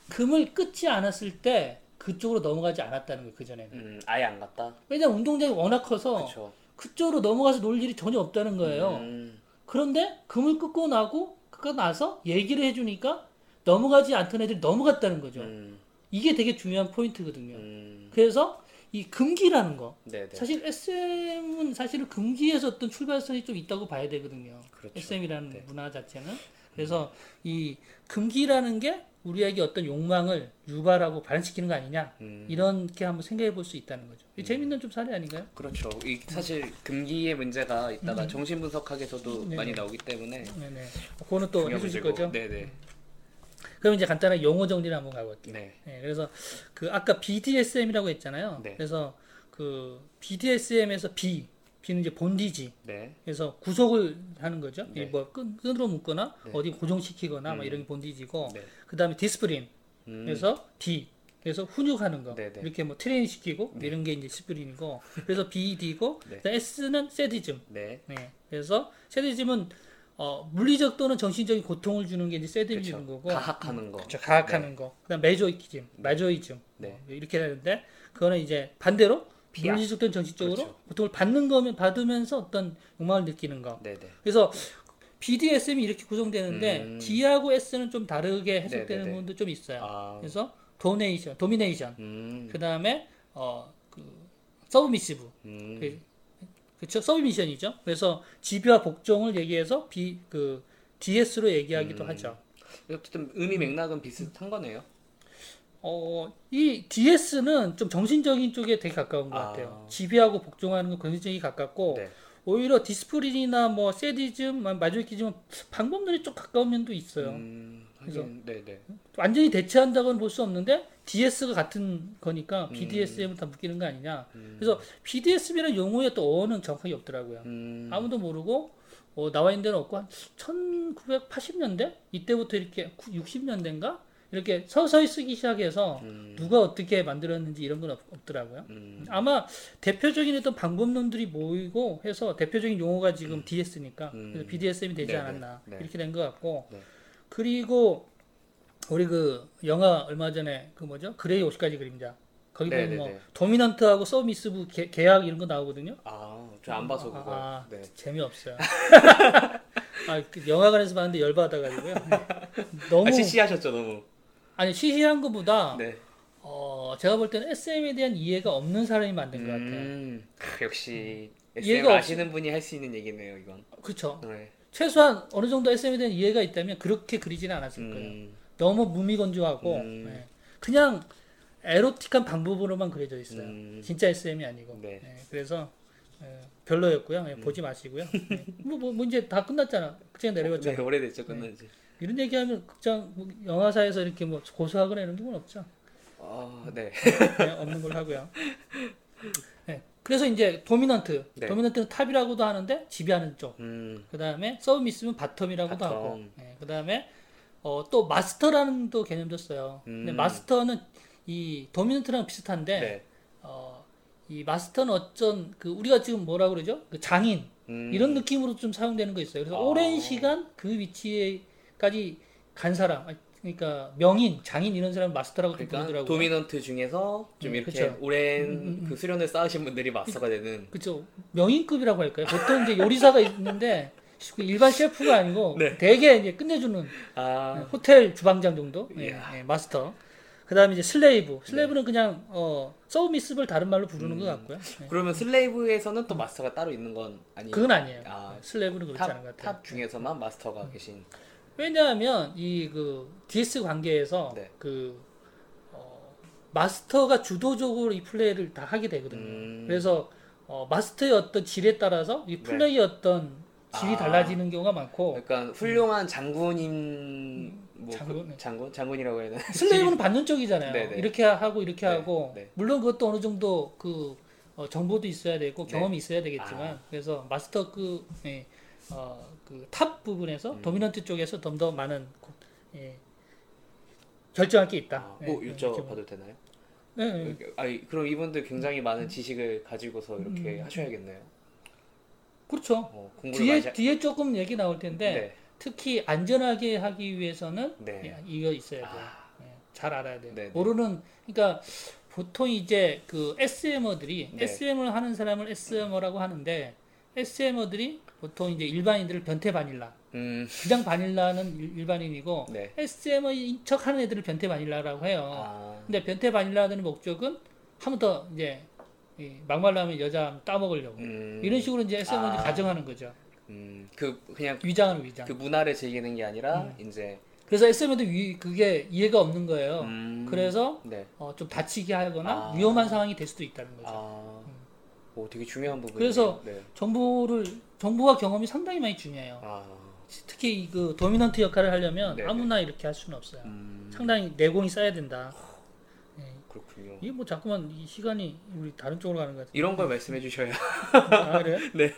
금을 끊지 않았을 때 그쪽으로 넘어가지 않았다는 거예요. 그 전에는. 음. 아예 안 갔다. 왜냐면 운동장이 워낙 커서 그렇죠. 그쪽으로 넘어가서 놀 일이 전혀 없다는 거예요. 음. 그런데 금을 끊고 나고 그거 나서 얘기를 해주니까 넘어가지 않던 애들이 넘어갔다는 거죠. 음. 이게 되게 중요한 포인트거든요. 음. 그래서 이 금기라는 거 네, 네. 사실 SM은 사실은 금기에서 어떤 출발선이 좀 있다고 봐야 되거든요. 그렇죠. SM이라는 네. 문화 자체는 그래서 이 금기라는 게 우리에게 어떤 욕망을 유발하고 발현시키는 거 아니냐 음. 이렇게 한번 생각해 볼 수 있다는 거죠. 이 재밌는 좀 사례 아닌가요? 그렇죠. 이 사실 금기의 문제가 있다가 정신 분석학에서도 음. 많이 나오기 때문에 네네. 그거는 또 해주실. 거죠. 네네. 그럼 이제 간단하게 용어 정리를 한번 가볼게요. 네. 네, 그래서 그 아까 BDSM이라고 했잖아요. 네. 그래서 그 BDSM에서 B, B는 이제 bondage. 네. 그래서 구속을 하는 거죠. 네. 이뭐 끈으로 묶거나 네. 어디 고정시키거나 막 음. 이런 게 bondage고. 네. 그다음에 discipline. 음. 그래서 D. 그래서 훈육하는 거. 네, 네. 이렇게 뭐 트레이닝 시키고 이런 게 이제 discipline이고. 그래서 BD고 네. S는 sadism. 네. 네. 그래서 sadism은 어, 물리적 또는 정신적인 고통을 주는 게 이제 sadism인. 거고. 가학하는 거. 그렇죠. 가학하는 거. 그다음 masochism, 마조히즘. 네. 뭐 이렇게 되는데 그거는 이제 반대로 피학. 물리적 또는 정신적으로 그렇죠. 고통을 받는 거면 받으면서 어떤 욕망을 느끼는 거. 네, 네. 그래서 BDSM이 이렇게 구성되는데 음. D하고 S는 좀 다르게 해석되는 네네네. 부분도 좀 있어요. 아. 그래서 donation, domination. 음. 그다음에 어 그 submissive. 음. 그, 그렇죠? submission이죠. 그래서 지배와 복종을 얘기해서 B 그 DS로 얘기하기도 음. 하죠. 어쨌든 의미 맥락은 비슷한 거네요. 어, 이 DS는 좀 정신적인 쪽에 되게 가까운 것 아. 같아요. 지배하고 복종하는 건 정신적이 가깝고 네. 오히려 discipline이나 뭐 sadism, masochism은 방법론이 좀 가까운 면도 있어요. 음, 그래서- 네네. 완전히 대체한다고는 볼 수 없는데 DS가 같은 거니까 BDSM을 다 묶이는 거 아니냐. 음. 그래서 BDSM이라는 용어의 또 어원은 정확하게 없더라고요. 음, 아무도 모르고 어, 나와 있는 데는 없고 한 1980년대 이때부터 이렇게 60년대인가 이렇게 서서히 쓰기 시작해서 음, 누가 어떻게 만들었는지 이런 건 없, 없더라고요. 음, 아마 대표적인 어떤 방법론들이 모이고 해서 대표적인 용어가 지금 DS니까 음. 그래서 BDSM이 되지 네네. 않았나 네. 이렇게 된 것 같고 네. 그리고 우리 그 영화 얼마 전에 그 뭐죠 그레이 50가지 그림자 거기 보면 네네네. 뭐 도미넌트하고 서미스부 계- 계약 이런 거 나오거든요. 아, 저 안 봐서 그거. 아, 네. 재미없어요. 아, 그 영화관에서 봤는데 열받아가지고요. 너무 아, CC 하셨죠 너무. 아니 시시한 것보다 네. 어, 제가 볼 때는 SM에 대한 이해가 없는 사람이 만든 것 같아요. 음, 크, 역시 이해가 SM 없- 아시는 분이 할 수 있는 얘기네요 이건. 그렇죠. 네. 최소한 어느 정도 SM에 대한 이해가 있다면 그렇게 그리지는 않았을 거예요. 음, 너무 무미건조하고 음. 네. 그냥 에로틱한 방법으로만 그려져 있어요. 음, 진짜 SM이 아니고. 네. 네, 그래서 예, 별로였고요. 예, 보지 마시고요. 네. 뭐, 뭐, 뭐 이제 다 끝났잖아. 내려갔죠. 네, 오래됐죠 끝난 지. 이런 얘기하면 극장 뭐 영화사에서 이렇게 뭐 고소하거나 이런 건 없죠. 아, 네. 네, 없는 걸 하고요. 네, 그래서 이제 dominant, 네. dominant는 top이라고도 하는데 지배하는 쪽. 음, 그 다음에 submissive는 bottom이라고도 bottom. 하고. 네, 그 다음에 어, 또 마스터라는 또 개념도 써요. 근데 음. 마스터는 이 dominant랑 비슷한데 네. 어, 이 마스터는 어쩐 그 우리가 지금 뭐라 그러죠? 그 장인 음, 이런 느낌으로 좀 사용되는 거 있어요. 그래서 아. 오랜 시간 그 위치에 까지 간 사람, 그러니까 명인, 장인 이런 사람 마스터라고 좀 그러니까 부르더라고요. dominant 중에서 좀 네, 이렇게 그쵸. 오랜 음, 음, 음. 그 수련을 쌓으신 분들이 마스터가 되는. 그죠 명인급이라고 할까요? 보통 이제 요리사가 있는데 그 일반 셰프가 아니고 네. 대개 이제 끝내주는 네, 아, 호텔 주방장 정도 예. 예, 마스터. 그다음에 이제 slave. Slave는 그냥 어 submissive를 다른 말로 부르는 음. 것 같고요. 예. 그러면 slave에서는 또 마스터가 따로 있는 건 아니. 그건 아니에요. 아, slave는 그렇지 않은 top, 것 같아요. top 중에서만 마스터가 계신. 왜냐하면 이 그 DS 관계에서 네. 그 어, 마스터가 주도적으로 이 플레이를 다 하게 되거든요. 음. 그래서 어, 마스터의 어떤 질에 따라서 이 플레이의 어떤 질이 아. 달라지는 경우가 많고 그러니까 훌륭한 장군인 뭐 음. 장군? 그, 장군 장군이라고 해야 되나? 슬레이브는 받는 쪽이잖아요. 네네. 이렇게 하고 이렇게 네, 하고 네. 물론 그것도 어느 정도 그 어, 정보도 있어야 되고 네. 경험이 있어야 되겠지만 아. 그래서 마스터 그 예, 어, 그 top 부분에서 음. dominant 쪽에서 좀 더 많은 고- 예, 결정할 게 있다. 아, 예, 뭐 예, 여쭤봐도 되나요? 네, 네. 아니 그럼 이분들 굉장히 많은 지식을 가지고서 이렇게 음. 하셔야겠네요. 그렇죠. 어, 뒤에 하... 뒤에 조금 얘기 나올 텐데 네. 특히 안전하게 하기 위해서는 네. 예, 이거 있어야 돼요. 아. 예, 잘 알아야 돼요. 네, 네. 모르는 그러니까 보통 이제 그 SMer들이 네. SM을 하는 사람을 SMer라고 하는데 SM어들이 보통 이제 일반인들을 변태 바닐라 음, 그냥 바닐라는 일- 일반인이고 네. SM어인 척 하는 애들을 변태 바닐라라고 해요. 아, 근데 변태 바닐라들의 목적은 한 번 더 이제 이 막말로 하면 여자 따먹으려고 음, 이런 식으로 이제 SM을 아. 가정하는 거죠. 음, 그 그냥 위장은 위장. 그 문화를 즐기는 게 아니라 음. 이제 그래서 SM에도 위, 그게 이해가 없는 거예요. 음, 그래서 네. 어, 좀 다치게 하거나 아. 위험한 상황이 될 수도 있다는 거죠. 아, 오, 되게 중요한 부분. 그래서 네. 정보를 정보와 경험이 상당히 많이 중요해요. 아, 특히 이그 도미넌트 역할을 하려면 네네. 아무나 이렇게 할 수는 없어요. 음, 상당히 내공이 쌓여야 된다. 그렇군요. 이게 뭐 자꾸만 이 시간이 우리 다른 쪽으로 가는 것 같아요. 이런 걸 말씀해 주셔야. 아, 그래요? 네.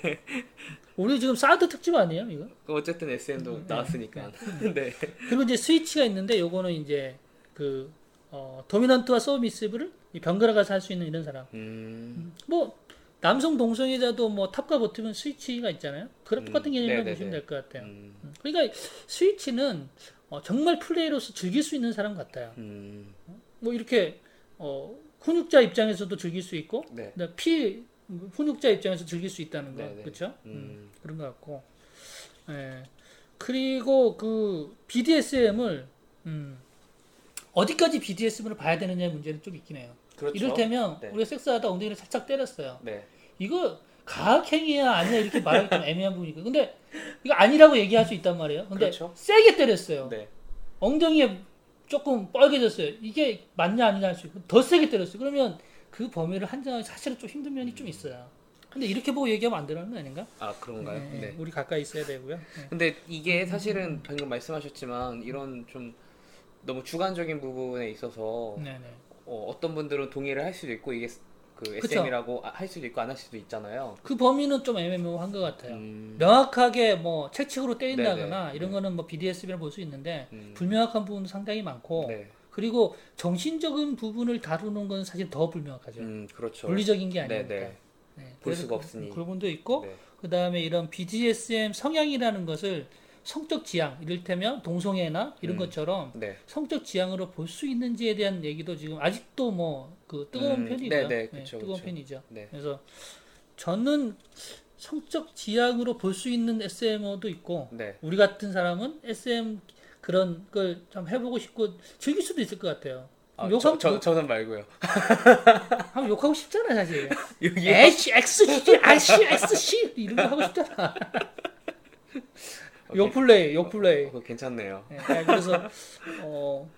우리 지금 사드 특집 아니에요, 이거? 그럼 어쨌든 SM도 나왔으니까. 네. 그리고 이제 스위치가 있는데 요거는 이제 그 어, 도미넌트와 서브미시브를 이 번갈아 가서 할 수 있는 이런 사람. 음, 뭐 남성 동성애자도 뭐 탑과 버티면 스위치가 있잖아요. 그런 음, 똑같은 개념이라고. 보시면 될 것 같아요. 음, 음, 그러니까 스위치는 어, 정말 플레이로서 즐길 수 있는 사람 같아요. 음, 뭐 이렇게 어, 훈육자 입장에서도 즐길 수 있고, 네. 피 훈육자 입장에서 즐길 수 있다는 거. 그렇죠? 음, 그런 것 같고, 예. 그리고 그 BDSM을 음, 어디까지 BDSM을 봐야 되느냐의 문제는 좀 있긴 해요. 그렇죠. 이를테면 네. 우리가 섹스하다 엉덩이를 살짝 때렸어요. 네. 이거 가학행위야 아니야 이렇게 말하기 좀 애매한 부분이 있고 근데 이거 아니라고 얘기할 수 있단 말이에요. 근데 그렇죠. 세게 때렸어요. 네. 엉덩이에 조금 뻘개졌어요. 이게 맞냐 아니냐 할 수 있고 더 세게 때렸어요. 그러면 그 범위를 한정하기 사실은 좀 힘든 면이 좀 있어요. 근데 이렇게 보고 얘기하면 안 되는 거 아닌가? 아 그런가요? 네, 네. 우리 가까이 있어야 되고요. 네. 근데 이게 사실은 방금 말씀하셨지만 이런 좀 너무 주관적인 부분에 있어서 네, 네. 어, 떤 분들은 동의를 할 수도 있고 이게 그. SM이라고 할 수도 있고 안 할 수도 있잖아요. 그 범위는 좀 애매모호한 것 같아요. 음, 명확하게 뭐 책칙으로 때린다거나 네네. 이런 거는 뭐 BDSM이라 볼수 있는데 음. 불명확한 부분도 상당히 많고 네. 그리고 정신적인 부분을 다루는 건 사실 더 불명확하죠. 음, 그렇죠. 물리적인 게 네, 아니니까. 네. 네, 볼 수가 그- 없으니. 그런 부분도 있고 네. 그 다음에 이런 BDSM 성향이라는 것을 성적 지향 이를테면 동성애나 이런 음. 것처럼 네. 성적 지향으로 볼 수 있는지에 대한 얘기도 지금 아직도 뭐 그 뜨거운 음, 편이죠. 네네, 그쵸, 뜨거운 그쵸. 편이죠. 네. 그래서 저는 성적 지향으로 볼 수 있는 SMO도 있고 네. 우리 같은 사람은 SM 그런 걸 좀 해보고 싶고 즐길 수도 있을 것 같아요. 아, 욕하고 저, 저, 저는 말고요. 하면 욕하고 싶잖아 사실. H X C H X C 이런 거 하고 싶잖아. 욕 플레이, 욕 플레이. 어, 괜찮네요. 예, 예, 그래서 어,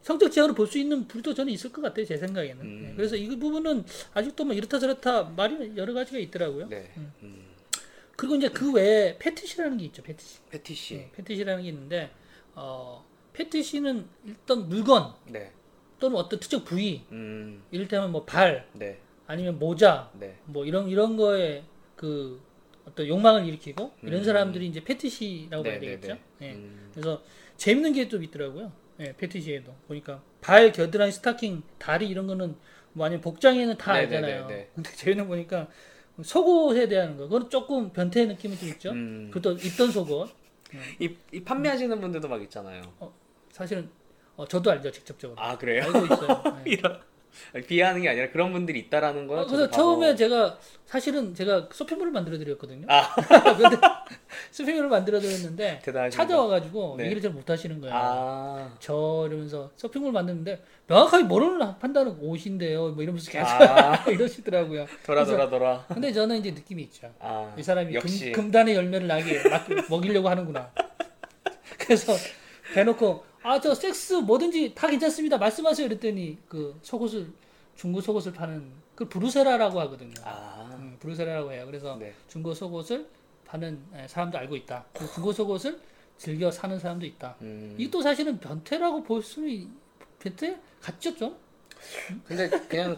성적 지향으로 볼수 있는 불도 저는 있을 것 같아요 제 생각에는. 음. 예, 그래서 이 부분은 아직도 뭐 이렇다 저렇다 말이 여러 가지가 있더라고요. 네. 음. 그리고 이제 그 외에 패티시라는 게 있죠 패티시. 패티시. 예, 패티시라는 게 있는데 어, 패티시는 일단 물건 네. 또는 어떤 특정 부위, 음. 이를테면 뭐발 네. 아니면 모자 네. 뭐 이런 이런 거에 그 어떤 욕망을 일으키고 이런 음. 사람들이 이제 패티시라고 봐야 네, 네, 되겠죠. 네. 예. 음. 그래서 재밌는 게 좀 있더라고요. 예, 패티시에도 보니까 발, 겨드랑이, 스타킹, 다리 이런 거는 뭐 아니면 복장에는 다 네, 알잖아요. 네, 네, 네. 근데 재밌는 거 보니까 속옷에 대한 거, 그건 조금 변태 느낌이 좀 있죠. 음. 그것도 입던 속옷. 이, 이 판매하시는 분들도 막 있잖아요. 사실은 어, 저도 알죠 직접적으로. 아 그래요? 알고 있어요. 예. 이런 비하하는 게 아니라 그런 분들이 있다라는 거는 어, 그래서 처음에 바로- 제가 사실은 제가 쇼핑몰을 만들어 드렸거든요. 아. 근데 쇼핑몰을 만들어 드렸는데. 찾아와가지고 네. 얘기를 잘 못하시는 거예요. 아. 저 이러면서 쇼핑몰 만드는데 명확하게 뭐를 판다는 옷인데요. 뭐 이러면서 계속 아. 이러시더라고요. 돌아 돌아 돌아. 근데 저는 이제 느낌이 있죠. 아. 이 사람이 역시 금, 단의 열매를 나게 막 먹이려고 하는구나. 그래서 대놓고 아 저 섹스 뭐든지 다 괜찮습니다. 말씀하세요. 이랬더니 그 속옷을 중고 속옷을 파는 그 브루세라라고 하거든요. 아. 음, 브루세라라고 해요. 그래서 네. 중고 속옷을 파는 에, 사람도 알고 있다. 중고 속옷을 즐겨 사는 사람도 있다. 음. 이것도 사실은 변태라고 볼 수는 있- 변태 같죠 좀. 근데 그냥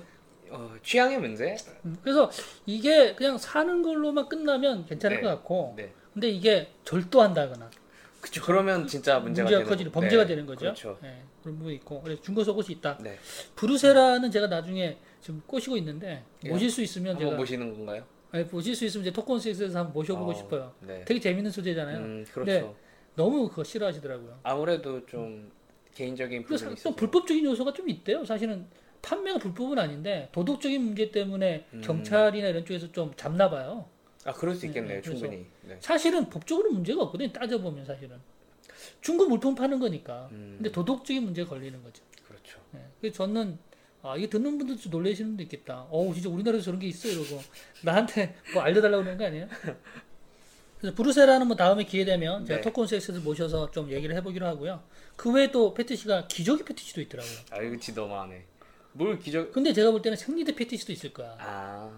어, 취향의 문제? 음, 그래서 이게 그냥 사는 걸로만 끝나면 괜찮을 네. 것 같고, 네. 근데 이게 절도한다거나 그쵸. 그러면 진짜 문제가, 문제가 되는 커지는 거- 범죄가 네. 되는 거죠. 그렇죠. 예, 그런 부분이 있고, 그래서 중고 속옷이 있다. 네. 브루세라는 제가 나중에 지금 꼬시고 있는데 예. 모실 수 있으면 제가 모시는 건가요? 예, 모실 수 있으면 이제 토큰섹스에서 한번 모셔보고 어, 싶어요. 네. 되게 재밌는 소재잖아요. 음, 그렇죠. 네. 너무 그거 싫어하시더라고요. 아무래도 좀 개인적인 그래서 부분이 또 있어서 불법적인 요소가 좀 있대요. 사실은 판매가 불법은 아닌데 도덕적인 문제 때문에 음. 경찰이나 이런 쪽에서 좀 잡나 봐요. 아 그럴 수 있겠네요 네, 그래서 충분히 네. 사실은 법적으로 문제가 없거든요. 따져보면 사실은 중고 물품 파는 거니까. 음. 근데 도덕적인 문제 가 걸리는 거죠. 그렇죠 네. 그래서 저는 아 이게 듣는 분들도 좀 놀라시는 분도 있겠다. 어우 진짜 우리나라에서 저런 게 있어 이러고 나한테 뭐 알려달라고 그러는 거 아니에요? 그래서 브루세라는 뭐 다음에 기회 되면 제가 네. 토큰 섹스를 모셔서 좀 얘기를 해보기로 하고요. 그 외에 또 패티시가 기저귀 패티시도 있더라고요. 아 이거 지 너무하네 뭘 기적 근데 제가 볼 때는 생리대 패티시도 있을 거야. 아,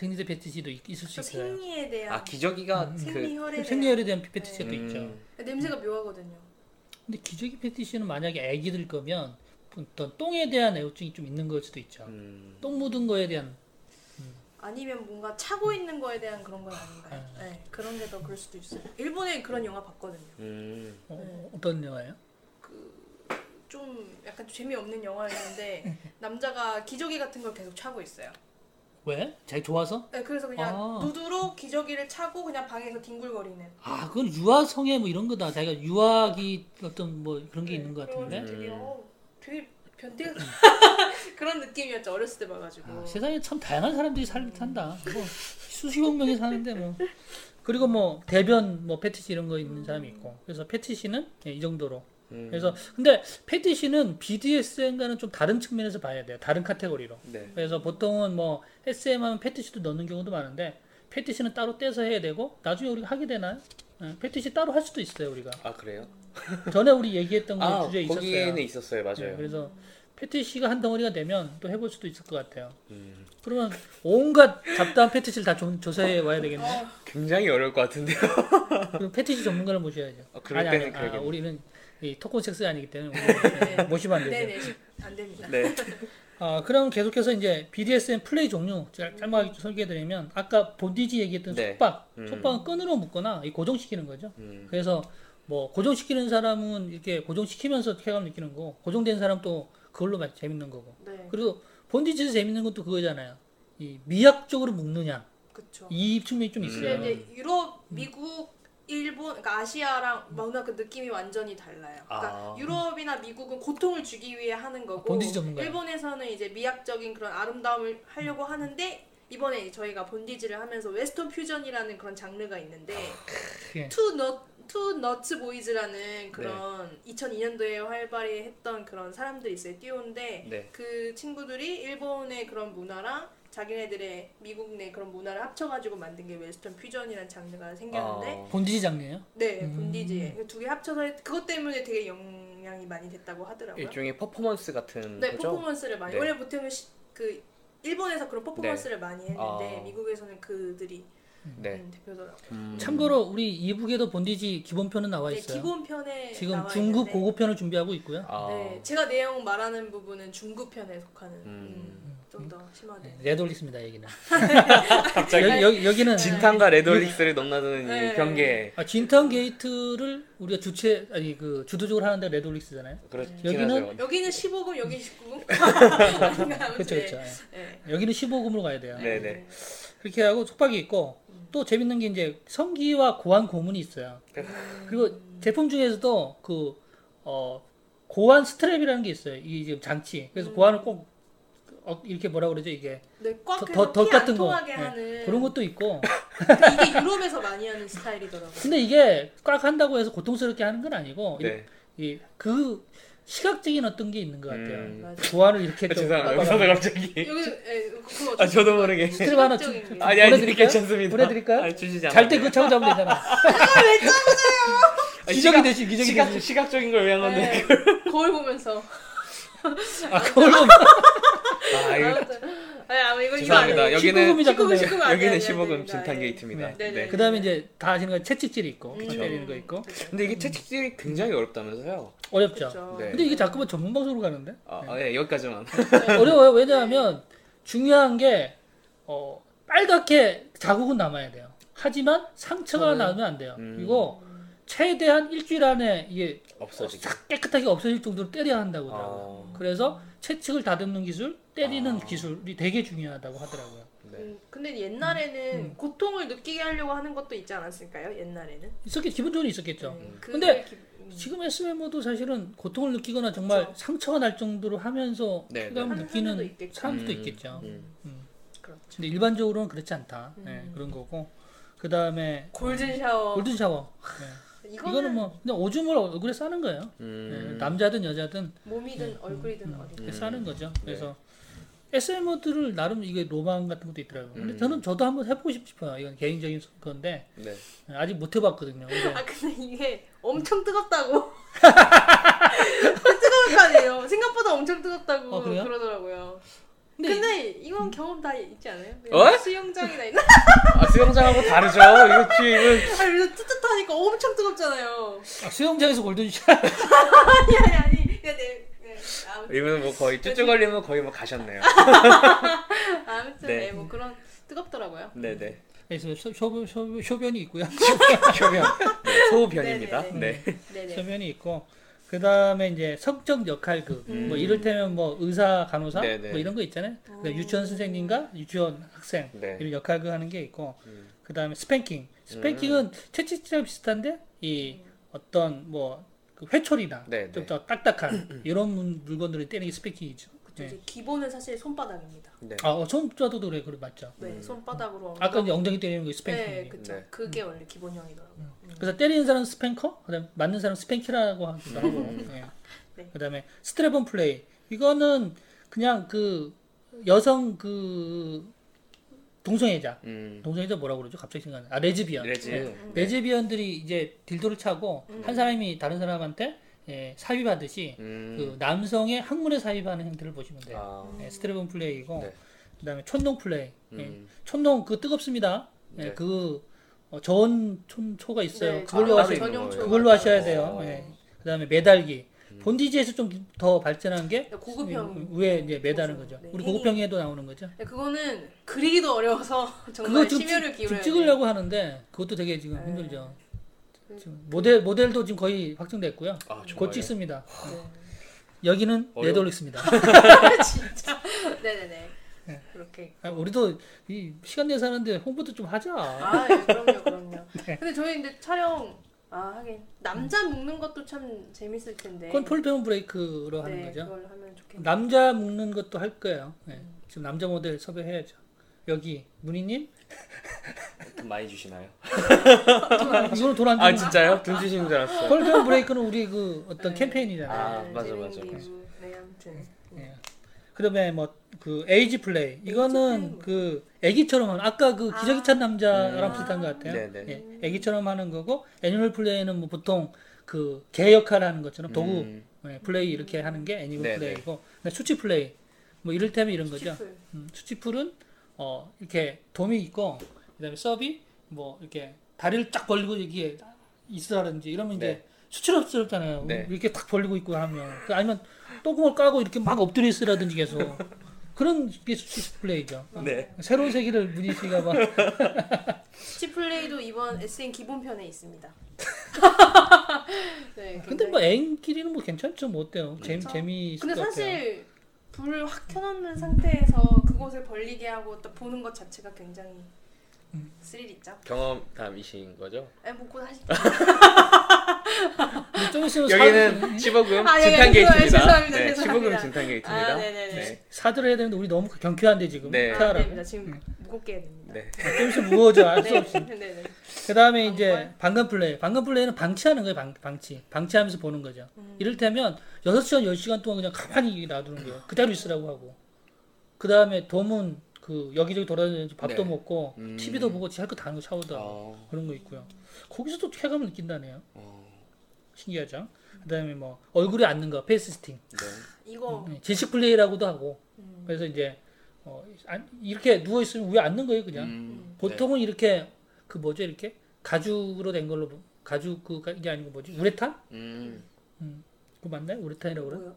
생리대 패티시도 있- 있을 수저 있어요. 생리에 대한 아 기저귀가 음, 그 생리혈에 대한 생리혈에 대한 패티시가 또 음, 있죠. 냄새가 묘하거든요. 근데 기저귀 패티시는 만약에 애기들 거면 어떤 똥에 대한 애호증이 좀 있는 걸 수도 있죠. 음, 똥 묻은 거에 대한 아니면 뭔가 차고 있는 거에 대한 그런 건 아닌가요? 네, 그런 게 더 그럴 수도 있어요. 일본에 그런 영화 봤거든요. 음, 어, 어떤 영화예요? 좀 약간 재미없는 영화였는데 남자가 기저귀 같은 걸 계속 차고 있어요. 왜? 자기 좋아서? 네, 그래서 그냥 아. 누드로 기저귀를 차고 그냥 방에서 뒹굴거리는. 아, 그건 유아성애 뭐 이런 거다. 자기가 유아기 어떤 뭐 그런 게 있는 것 같은데. 되게, 어, 되게 변태 그런 느낌이었죠 어렸을 때 봐가지고. 아, 세상에 참 다양한 사람들이 살, 산다. 뭐 수십억 명이 사는데 뭐. 그리고 뭐 대변 뭐 패티시 이런 거 있는 사람이 있고. 그래서 패티시는 예, 이 정도로. 음, 그래서 근데 패티시는 BDSM과는 좀 다른 측면에서 봐야 돼요. 다른 카테고리로. 네 그래서 보통은 뭐 SM 하면 패티시도 넣는 경우도 많은데 패티시는 따로 떼서 해야 되고 나중에 우리가 하게 되나요? 예, 패티시 따로 할 수도 있어요 우리가. 아 그래요? 전에 우리 얘기했던 거아 주제에 거기에는 있었어요. 있었어요, 맞아요. 네, 그래서 패티시가 한 덩어리가 되면 또 해볼 수도 있을 것 같아요. 음, 그러면 온갖 잡다한 패티시를 다 조, 조사해 와야 되겠네. 어, 굉장히 어려울 것 같은데요. 그럼 패티시 전문가를 모셔야죠. 어, 그럴 때는 아, 그러겠네. 우리는 이 토큰 섹스가 아니기 때문에 네, 모시면 안 되죠. 네네 시- 안 됩니다. 네. 아, 그럼 계속해서 이제 BDSM 플레이 종류 제가 짤막하게 좀 소개해드리면 아까 bondage 얘기했던 네. 속박, 음. 속박은 끈으로 묶거나 이 고정시키는 거죠. 음, 그래서 뭐 고정시키는 사람은 이렇게 고정시키면서 쾌감 느끼는 거고 고정된 사람 또 그걸로 마- 재밌는 거고 네, 그리고 bondage에서 재밌는 것도 그거잖아요. 이 미학적으로 묶느냐 그렇죠. 이 측면이 좀 음. 있어요. 이제 유럽, 미국, 일본, 그러니까 아시아랑 뭔가 그 느낌이 완전히 달라요. 그러니까 아. 유럽이나 미국은 고통을 주기 위해 하는 거고, bondage 전문가예요. 일본에서는 이제 미학적인 그런 아름다움을 하려고 하는데 이번에 저희가 bondage를 하면서 Western fusion이라는 그런 장르가 있는데 예. Two Kno, Two Knotty Boys라는 그런 2002년도에 활발히 했던 그런 사람들이 있어요. 듀오인데 네. 그 친구들이 일본의 그런 문화랑 자기네들의 미국 내 그런 문화를 합쳐가지고 만든 게 Western fusion이라는 장르가 생겼는데 어, bondage 장르예요. 네 음. bondage 두 개 합쳐서 했- 그것 때문에 되게 영향이 많이 됐다고 하더라고요. 일종의 퍼포먼스 같은 네 거죠. 퍼포먼스를 많이 네. 원래 보통은 시, 그 일본에서 그런 퍼포먼스를 많이 했는데 아. 미국에서는 그들이 네. 음, 대표더라고요. 음, 참고로 우리 e-book에도 bondage 기본편은 나와 네, 있어요. 기본 편에 지금 나와 중급 있는데, 고급편을 준비하고 있고요. 아, 네, 제가 내용 말하는 부분은 중급 편에 속하는 음. 음, 좀더 심하네. 네, 레드홀릭스입니다 여기는. 갑자기 여기, 여기, 여기는 진탐과 레드홀릭스를 넘나드는 네. 이 경계. 아, 진탐 게이트를 우리가 주체 아니 그 주도적으로 하는 데 레드홀릭스잖아요. 그렇긴 여기는 하죠. 여기는 15금, 여기 19금. 아무튼 그렇죠, 그렇죠. 네. 여기는 15금으로 가야 돼요. 네, 네. 그렇게 하고 속박이 있고 또 재밌는 게 이제 성기와 고환 고문이 있어요. 그리고 제품 중에서도 그 어, 고환 스트랩이라는 게 있어요. 이 지금 장치. 그래서 고환을 꼭 어, 이렇게 뭐라 그러죠 이게 네, 꽉 더- 해서 더- 더피 같은 안 거. 통하게 네. 하는 그런 것도 있고. 그러니까 이게 유럽에서 많이 하는 스타일이더라고요. 근데 이게 꽉 한다고 해서 고통스럽게 하는 건 아니고 네. 이그 시각적인 어떤 게 있는 것 같아요. 음. 맞아. 고환을 이렇게 좀 죄송합니다. 꽉 여기서. 갑자기. 여기 에, 그거 아 저도 모르게. 스트랩 하나 주. 아니 아니 보내드릴까요? 괜찮습니다. 보내드릴까요? 아니, 주시지 않아요. 잘때 그거 차고 잡으면 되잖아. 아니, 기적이 시각- 되지, 기적이 시각, 되지. 시각적인 걸 위한 건데. 네, 거울 보면서. 아, 그걸 보면 아 이거 이거 죄송합니다. 여기는 19금이 자꾸 19금, 19금 아니야, 여기는 아니야, 15금 아니야, 진탄. 게이트입니다. 네, 네. 그 다음에 이제 다 아시는 거 채찍질이 있고, 음. 피 때리는 거 있고. 근데 이게 채찍질이 굉장히 어렵다면서요? 어렵죠. 그쵸. 네. 근데 이게 자꾸만 전문 방송으로 가는데? 아, 아, 예, 여기까지만. 어려워요. 왜냐하면 중요한 게, 어, 빨갛게 자국은 남아야 돼요. 하지만 상처가 저는- 나면 안 돼요. 음. 그리고 최대한 일주일 안에 이게 없어지게. 싹 깨끗하게 없어질 정도로 때려야 한다고 하더라고요. 아, 그래서 채찍을 다듬는 기술, 때리는 아. 기술이 되게 중요하다고 하더라고요. 네. 음, 근데 옛날에는 음. 고통을 느끼게 하려고 하는 것도 있지 않았을까요? 옛날에는. 있었겠, 기본적으로 있었겠죠. 음, 그게 근데 기- 음. 지금 SM모도 사실은 고통을 느끼거나 정말 그렇죠. 상처가 날 정도로 하면서 네, 쾌감을 네. 느끼는 하는 사람도 음, 있겠죠. 음. 음. 그렇죠. 근데 일반적으로는 그렇지 않다. 음. 네, 그런 거고. 그 다음에 골든 샤워. 골든 샤워. 네. 이거는, 이거는 뭐 그냥 오줌을 얼굴에 싸는 거예요. 네, 음. 남자든 여자든 몸이든 얼굴이든 음. 음. 싸는 거죠. 네. 그래서 SM모들을 나름 이게 로망 같은 것도 있더라고요. 근데 음. 저는 저도 한번 해보고 싶어요. 이건 개인적인 건데 네. 아직 못 해봤거든요. 근데 아 근데 이게 엄청 뜨겁다고. 뜨거울 거 아니에요. 생각보다 엄청 뜨겁다고 어? 그러더라고요. 근데 근데, 이건 경험 다 있지 않아요? 어? 수영장이나 있나? 아, 수영장하고 다르죠. 이거 지금 아니 그래서 뜨뜻하니까 엄청 뜨겁잖아요. 아, 수영장에서 골든 샤워 아니 아니 아니. 내, 네. 아무튼, 이분은 뭐 거의 쭈쭈 걸리면 거의 뭐 가셨네요. 아무튼 네. 네. 뭐 그런 뜨겁더라고요. 네네. 그래서 쇼, 쇼, 쇼, 쇼변이 있고요. 표면. 네, 소변입니다. 네네 네. 네. 쇼변이 있고 그 다음에 이제 성적 역할극 음. 뭐 이를테면 뭐 의사 간호사 네네. 뭐 이런 거 있잖아요. 음. 유치원 선생님과 유치원 학생 네. 이런 역할극 하는 게 있고 음. 그 다음에 스팽킹 스팽킹은 채찍질이랑 비슷한데 이 어떤 뭐그 회초리나 네네. 좀더 딱딱한 이런 문- 물건들을 때리는 게 spanking이죠. 네. 이제 기본은 사실 손바닥입니다. 네. 아, 어, 손자도 그래, 그래 맞죠. 네, 음. 손바닥으로. 아까 이제 엉덩이 때리는 게 spanking. 네, 그쵸. 네. 그게 원래 기본형이더라고요. 음. 그래서 때리는 사람은 spanker, 그다음 에 맞는 사람은 spankee라고 하기도 하고. 네. 네. 그다음에 strap-on play. 이거는 그냥 그 여성 그 동성애자. 음. 동성애자 뭐라고 그러죠? 갑자기 생각나. 아 레즈비언. 레즈. 네. 레즈비언들이 이제 dildo를 차고 한 사람이 다른 사람한테 예, 삽입하듯이 음. 그 남성의 항문에 삽입하는 형태를 보시면 돼요. 아. 예, 스테레본 플레이고 네. 그다음에 촌농 플레이. 예, 음. 촌농 그 뜨겁습니다. 예, 네. 그 어, 저온 촌초가 있어요. 네, 그걸로 아, 하셔? 그걸로 하셔야 어. 돼요. 예. 그다음에 매달기. 본디지에서 좀 더 발전한 게 고급형. 위에 이제 매다는 거죠. 네. 우리 고급형에도 나오는 거죠. 네, 그거는 그리기도 어려워서 그거 정말 좀, 심혈을 찍- 기울여야 좀 찍으려고 하는데 그것도 되게 지금 네. 힘들죠. 그- 지금 모델 모델도 지금 거의 확정됐고요. 아, 곧? 찍습니다. 돼요. 여기는 어려워. 네덜릭스입니다. 네. 진짜. 네네네. 네. 그렇게. 아, 우리도 이 시간 내서 하는데 홍보도 좀 하자. 아, 예, 그럼요, 그럼요. 네. 근데 저희 근데 촬영 아 하긴 남자 묶는 것도 참 재밌을 텐데. 그건 폴페온 브레이크로 하는 네, 거죠. 그걸 하면 좋겠네. 남자 묶는 것도 할 거예요. 네. 지금 남자 모델 섭외해야죠. 여기 문희님 돈 많이 주시나요? 이거는 돈안 아 주는 진짜요? 돈 주시는 줄 알았어요. 폴페온 브레이크는 우리 그 어떤 네. 캠페인이잖아요. 아, 네, 맞아, 맞아. 네, 아무튼. 예. 그다음에 뭐 그 에이지 플레이 이거는 그 애기처럼 하는 아까 그 기저귀 찬 남자랑 음. 비슷한 것 같아요. 네네. 예. 애기처럼 하는 거고 애니멀 플레이는 뭐 보통 그 개 역할 하는 것처럼 도구 음. 예, 플레이 이렇게 하는 게 애니멀 네네. 플레이고 근데 수치 플레이 뭐 이를테면 이런 거죠. 치플. 음, 수치풀은 어 이렇게 돔이 있고 그다음에 서비 뭐 이렇게 다리를 쫙 벌리고 여기에 있으라든지 이러면 이제 네. 수치스럽잖아요. 네. 이렇게 탁 벌리고 있고 하면 그 아니면 똥구멍을 까고 이렇게 막 엎드려 있으라든지 계속 그런 게 수치 플레이죠. 네. 새로운 세계를 문희 씨가 막 치플레이도 이번 SN 기본편에 있습니다. 네, 근데 뭐 애인끼리는 뭐 괜찮죠. 뭐 어때요? 재미 그렇죠. 재미 있을 근데 것 같아요. 사실 불을 확 켜놓는 상태에서 그곳을 벌리게 하고 딱 보는 것 자체가 굉장히 음. 스릴 있죠. 경험담이신 거죠? 에 뭐고 하실 근데 좀 있으면 여기는 사, 15금 아, 예, 진탄 예, 게이트입니다. 네. 15금 진탄 게이트입니다. 아, 네네네. 사드를 해야 되는데 우리 너무 경쾌한데 지금 네. 아. 됩니다. 지금 무겁게 해야 됩니다. 네. 좀 있으면 무거워져 알수 네, 없이. 네, 네. 그 다음에 이제? 방금 플레이. 방금 플레이는 방치하는 거예요, 방, 방치. 방치하면서 보는 거죠. 음. 이를테면 6시간, 10시간 동안 그냥 가만히 놔두는 거예요. 그대로 있으라고 하고. 그 다음에 dom은 그 여기저기 돌아다니면서 밥도 네. 먹고, 음. TV도 보고, 할 거 다 하는 거 샤워도 하고. 어, 그런 거 있고요. 거기서도 쾌감을 느낀다네요. 어, 신기하죠? 그 다음에 뭐, 얼굴에 앉는 거, face sitting. 네. 이거 네, 질식 플레이라고도 하고. 음. 그래서 이제, 어, 안- 이렇게 누워 있으면 위에 앉는 거예요, 그냥. 음, 보통은 이렇게, 그 뭐죠, 이렇게? 가죽으로 된 걸로, 가죽 그, 가- 이게 아니고 뭐지? 우레탄? 네. 음, 그거 맞나요? 우레탄이라고 그래? 뭐요?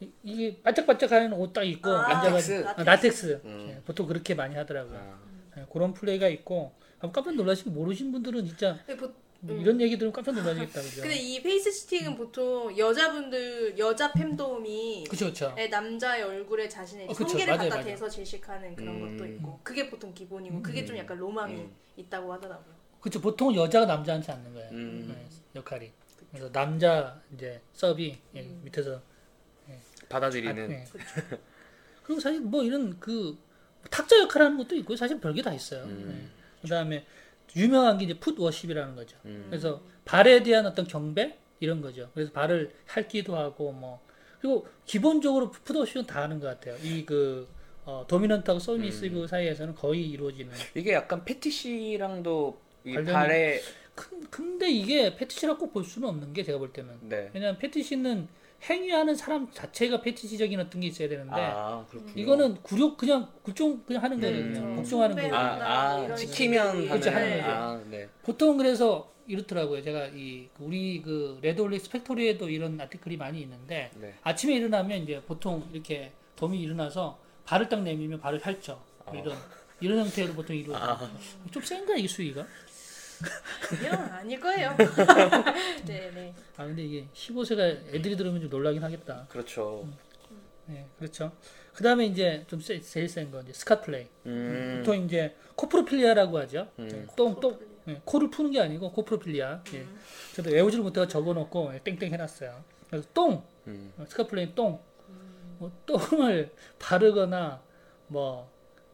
이- 이게 반짝반짝하는 옷 딱 입고 아, 앉아가지고 라텍스? 아, 라텍스 음. 예, 보통 그렇게 많이 하더라고요. 아, 예, 그런 플레이가 있고 깜짝 놀라시고 모르신 분들은 진짜 근데, 보, 뭐 음. 이런 얘기 들으면 깜짝 놀라시겠다 그죠? 근데 이 face sitting은 보통 여자분들 여자 femdom이 그쵸 그쵸. 애 남자의 얼굴에 자신의 어, 그쵸. 맞아요, 갖다 맞아요. 대서 질식하는 그런 음. 것도 있고 그게 보통 기본이고 그게 좀 약간 로망이 음. 있다고 하더라고요. 그쵸 보통 여자가 남자한테 앉는 거예요. 음. 예, 역할이. 그래서 남자 이제 서비 예, 음. 밑에서 받아들이는 예. 그리고 사실 뭐 이런 그 탁자 역할하는 것도 있고 사실 별게 다 있어요. 음. 그 다음에 유명한 게 이제 풋워십이라는 거죠. 음. 그래서 발에 대한 어떤 경배 이런 거죠. 그래서 발을 핥기도 하고 뭐 그리고 기본적으로 풋워십은 다 하는 것 같아요. 이그 어, 도미넌트하고 서미시브 사이에서는 거의 이루어지는. 이게 약간 패티시랑도 발에 큰, 근데 이게 fetish라고 꼭 볼 수는 없는 게 제가 볼 때는. 네. 왜냐하면 fetish는 행위하는 사람 자체가 fetish적인 어떤 게 있어야 되는데 아 그렇군요. 이거는 굴욕 그냥 굴종 그냥 하는 거예요. 음. 그냥 복종하는 숭배. 거예요. 아, 뭐아 이런 시키면 식으로. 하는 하는 거죠. 아, 네. 보통 그래서 이렇더라고요. 제가 이 우리 그 레드홀릭스 팩토리에도 이런 article이 많이 있는데 네. 아침에 일어나면 이제 보통 이렇게 dom이 일어나서 발을 딱 내밀면 발을 펼쳐 아. 이런 이런 형태로 보통 이루어져. 좀 센가 이게 수위가? 아니요 아닐 거예요. 네 네. 아 근데 이게 15세가 애들이 들으면 좀 놀라긴 하겠다. 그렇죠. 네, 그렇죠. 그 다음에 이제 좀 세, 제일 센 거 이제 scat play. 음. 보통 이제 coprophilia라고 하죠. 음. 네, 똥, 똥, 네, 코를 푸는 게 아니고 coprophilia. 예. 저도 외우지를 못해서 적어놓고 예, 땡땡 해놨어요. 그래서 똥, 음. 어, scat play 똥, 뭐 똥을 바르거나 뭐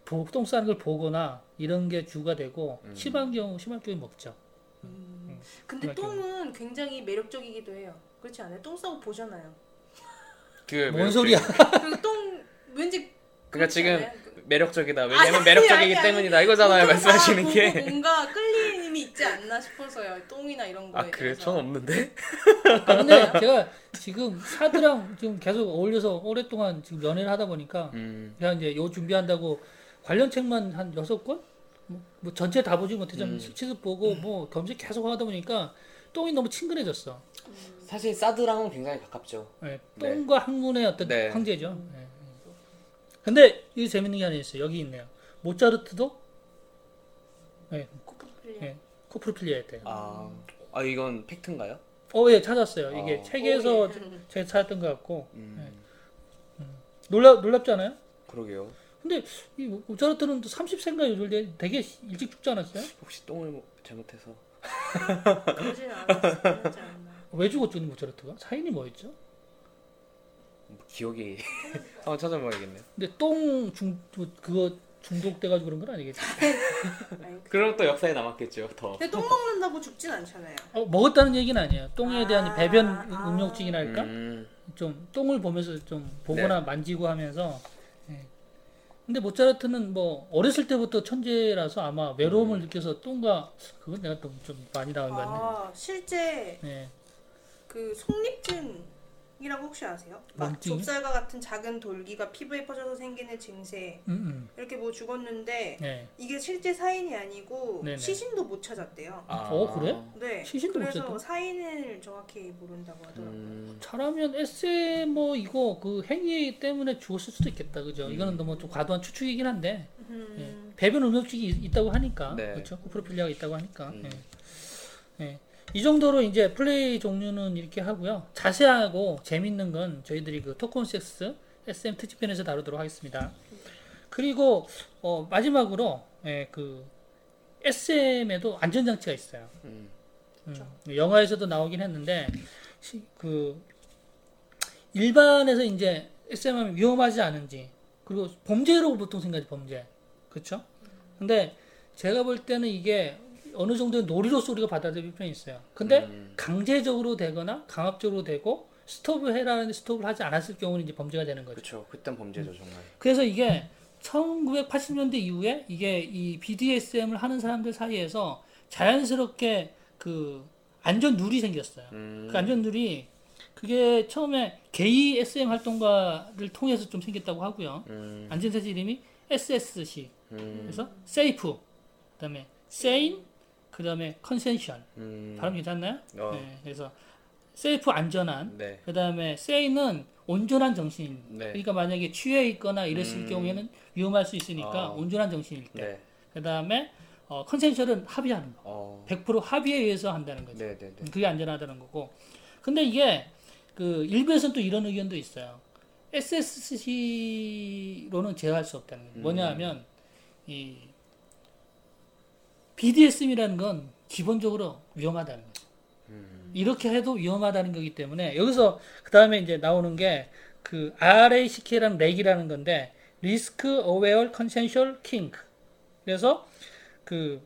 보- 똥 싸는 걸 보거나 이런 게 주가 되고 음. 심한 경우 심한 경우 먹죠. 근데 그렇게. 똥은 굉장히 매력적이기도 해요. 그렇지 않아요? 똥 싸고 보잖아요. 그뭔 소리야? 똥 왠지 그러니까 지금 않아요? 그- 매력적이다. 왜냐면 아니, 매력적이기 아니, 아니. 때문이다. 이거잖아요. 보통 말씀하시는 다 게. 뭔가 끌리는 힘이 있지 않나 싶어서요. 똥이나 이런 거에 아 그래? 대해서. 전 없는데. 아, 근데 제가 지금 사드랑 지금 계속 어울려서 오랫동안 지금 연애를 하다 보니까 음. 제가 이제 요 준비한다고 관련 책만 한 여섯 권? 뭐, 뭐 전체 다 보지 못했지만 음. 실체도 보고 뭐 검색 계속 하다 보니까 똥이 너무 친근해졌어. 사실 사드랑은 굉장히 가깝죠. 예, 네. 똥과 학문의 어떤 네. 황제죠. 예. 근데 이게 재밌는 게 하나 있어요. 여기 있네요. 모차르트도 예, 예, 코프로필리아 였대요. 아, 아 이건 팩트인가요? 어, 예, 찾았어요. 이게 어. 책에서 오, 예. 제가 찾았던 것 같고 음. 놀라 놀랍지 않아요? 그러게요. 근데 이 모차르트는 30세인가 요즘 되게 일찍 죽지 않았어요? 혹시 똥을 뭐 잘못해서? 그러진 않았지 않나. 왜 죽었죠, 모차르트가? 사인이 뭐였죠? 뭐 기억이 한번 찾아봐야겠네요. 근데 똥 중 그거 중독돼가지고 그런 건 아니겠지? 아니, 그럼 또 역사에 남았겠죠. 더. 근데 똥 먹는다고 죽진 않잖아요. 어, 먹었다는 얘기는 아니에요. 똥에 대한 아, 배변 아. 음욕증이랄까? 음. 좀 똥을 보면서 좀 보거나 만지고 하면서. 예. 근데 모차르트는 뭐 어렸을 때부터 천재라서 아마 외로움을 느껴서 똥과 그건 내가 좀, 좀 많이 나온 것 같네. 아 실제 예. 그 속립증 이라고 혹시 아세요? 막? 좁쌀과 같은 작은 돌기가 피부에 퍼져서 생기는 증세 음, 이렇게 뭐 죽었는데 음. 예. 이게 실제 사인이 아니고 네네. 시신도 못 찾았대요. 아. 어, 그래? 네. 시신도 못 그래서 찾았대? 사인을 정확히 모른다고 하더라고요. 음. 잘하면 SM 뭐 이거 그 행위 때문에 죽었을 수도 있겠다, 그죠? 이거는 너무 좀 과도한 추측이긴 한데 음. 예. 배변 음욕증이 있- 있다고 하니까 네. 그렇죠? 코프로필리아가 있다고 하니까 음. 예. 예. 이 정도로 이제 플레이 종류는 이렇게 하고요. 자세하고 재밌는 건 저희들이 그 토콘섹스 SM 특집편에서 다루도록 하겠습니다. 그리고 어, 마지막으로 예, 그 SM에도 안전장치가 있어요. 음. 음, 영화에서도 나오긴 했는데 시- 그 일반에서 이제 SM하면 위험하지 않은지 그리고 범죄로 보통 생각하지 범죄 그렇죠? 근데 제가 볼 때는 이게 어느 정도의 놀이로서 우리가 받아들일 편이 있어요. 근데 음. 강제적으로 되거나 강압적으로 되고 스톱을 해라는데 스톱을 하지 않았을 경우는 이제 범죄가 되는 거죠. 그렇죠. 그땐 범죄죠 정말. 그래서 이게 1980년대 이후에 이게 이 BDSM을 하는 사람들 사이에서 자연스럽게 그 안전 룰이 생겼어요. 음. 그 안전 룰이 그게 처음에 게이 SM 활동가를 통해서 좀 생겼다고 하고요. 음. 안전수칙 이름이 SSC. 음. 그래서 safe, 그다음에 sane, 그 다음에 consensual. 음. 발음 괜찮나요? 어. 네, 그래서 safe 안전한, 네. 그 다음에 sane은 온전한 정신. 네. 그러니까 만약에 취해 있거나 이랬을 음. 경우에는 위험할 수 있으니까 아. 온전한 정신일 때. 네. 그 다음에 어, 컨센션은 합의하는 거. 어. 100% 합의에 의해서 한다는 거죠. 네, 네, 네. 그게 안전하다는 거고. 근데 이게 그 일부에서는 또 이런 의견도 있어요. SSC로는 제어할 수 없다는 거예요. 음. 뭐냐 하면 이 BDSM이라는 건 기본적으로 위험하다는 거죠. 음. 이렇게 해도 위험하다는 거기 때문에 여기서 그 다음에 이제 나오는 게 그 RACK라는 RACK이라는 건데 Risk Aware Consensual Kink. 그래서 그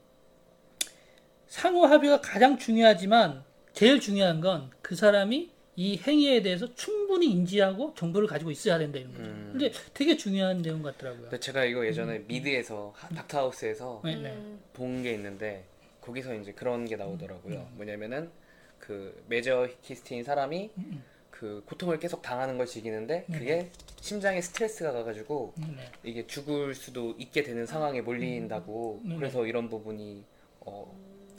상호 합의가 가장 중요하지만 제일 중요한 건 그 사람이 이 행위에 대해서 충분히 인지하고 정보를 가지고 있어야 된다 이런 거죠. 음. 근데 되게 중요한 내용 같더라고요. 근데 제가 이거 예전에 미드에서 하- 닥터하우스에서 네, 네. 음. 본게 있는데 거기서 이제 그런 게 나오더라고요. 뭐냐면은 그 메저 키스틴 사람이 그 고통을 계속 당하는 걸 즐기는데 그게 심장에 스트레스가 가가지고 네, 네. 이게 죽을 수도 있게 되는 상황에 몰린다고 음. 그래서 이런 부분이 어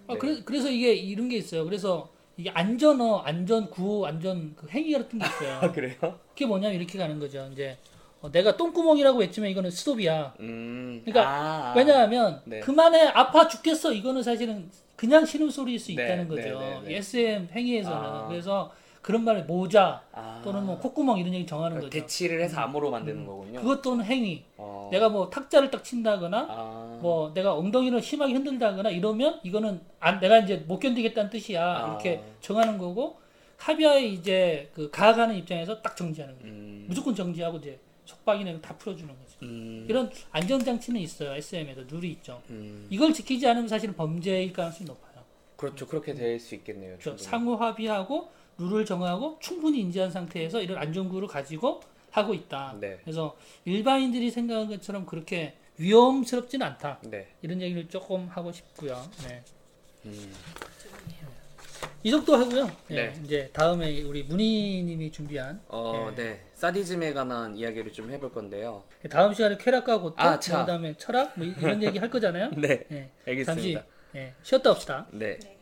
아, 네. 그래, 그래서 이게 이런 게 있어요. 그래서 이게 안전어, 안전 구호, 안전 그 행위 같은 게 있어요. 아 그래요? 그게 뭐냐면 이렇게 가는 거죠. 이제 어, 내가 똥구멍이라고 외치면 이거는 스톱이야. 음 그러니까 아, 아. 왜냐하면 네. 그만해 아파 죽겠어. 이거는 사실은 그냥 신음소리일 수 네, 있다는 네, 거죠. 네, 네. SM 행위에서는 아. 그래서 그런 말을 모자 아. 또는 뭐 콧구멍 이런 얘기 정하는 그러니까 거죠. 대치를 해서 암호로 만드는 거군요. 그것 또는 행위. 어. 내가 뭐 탁자를 딱 친다거나 아. 뭐 내가 엉덩이를 심하게 흔들다거나 이러면 이거는 안, 내가 이제 못 견디겠다는 뜻이야 아. 이렇게 정하는 거고 합의하에 이제 그 가하는 입장에서 딱 정지하는 거죠. 음. 무조건 정지하고 이제 속박이나 거다 풀어주는 거죠. 음. 이런 안전장치는 있어요. SM에도 룰이 있죠. 음. 이걸 지키지 않으면 사실은 범죄일 가능성이 높아요. 그렇죠. 그렇게 될 수 있겠네요. 충분히. 상호 합의하고 룰을 정하고 충분히 인지한 상태에서 이런 안전구를 가지고 하고 있다. 네. 그래서 일반인들이 생각한 것처럼 그렇게 위험스럽지는 않다. 네. 이런 얘기를 조금 하고 싶고요. 네. 음. 이 정도 하고요. 네. 네. 이제 다음에 우리 문희님이 준비한 어, 네. 사디즘에 관한 이야기를 좀 해볼 건데요. 다음 시간에 쾌락과 고통, 아, 자. 그다음에 철학 뭐 이런 얘기 할 거잖아요. 네. 네. 알겠습니다. 잠시 예, 쉬었다 옵시다. 네. 네.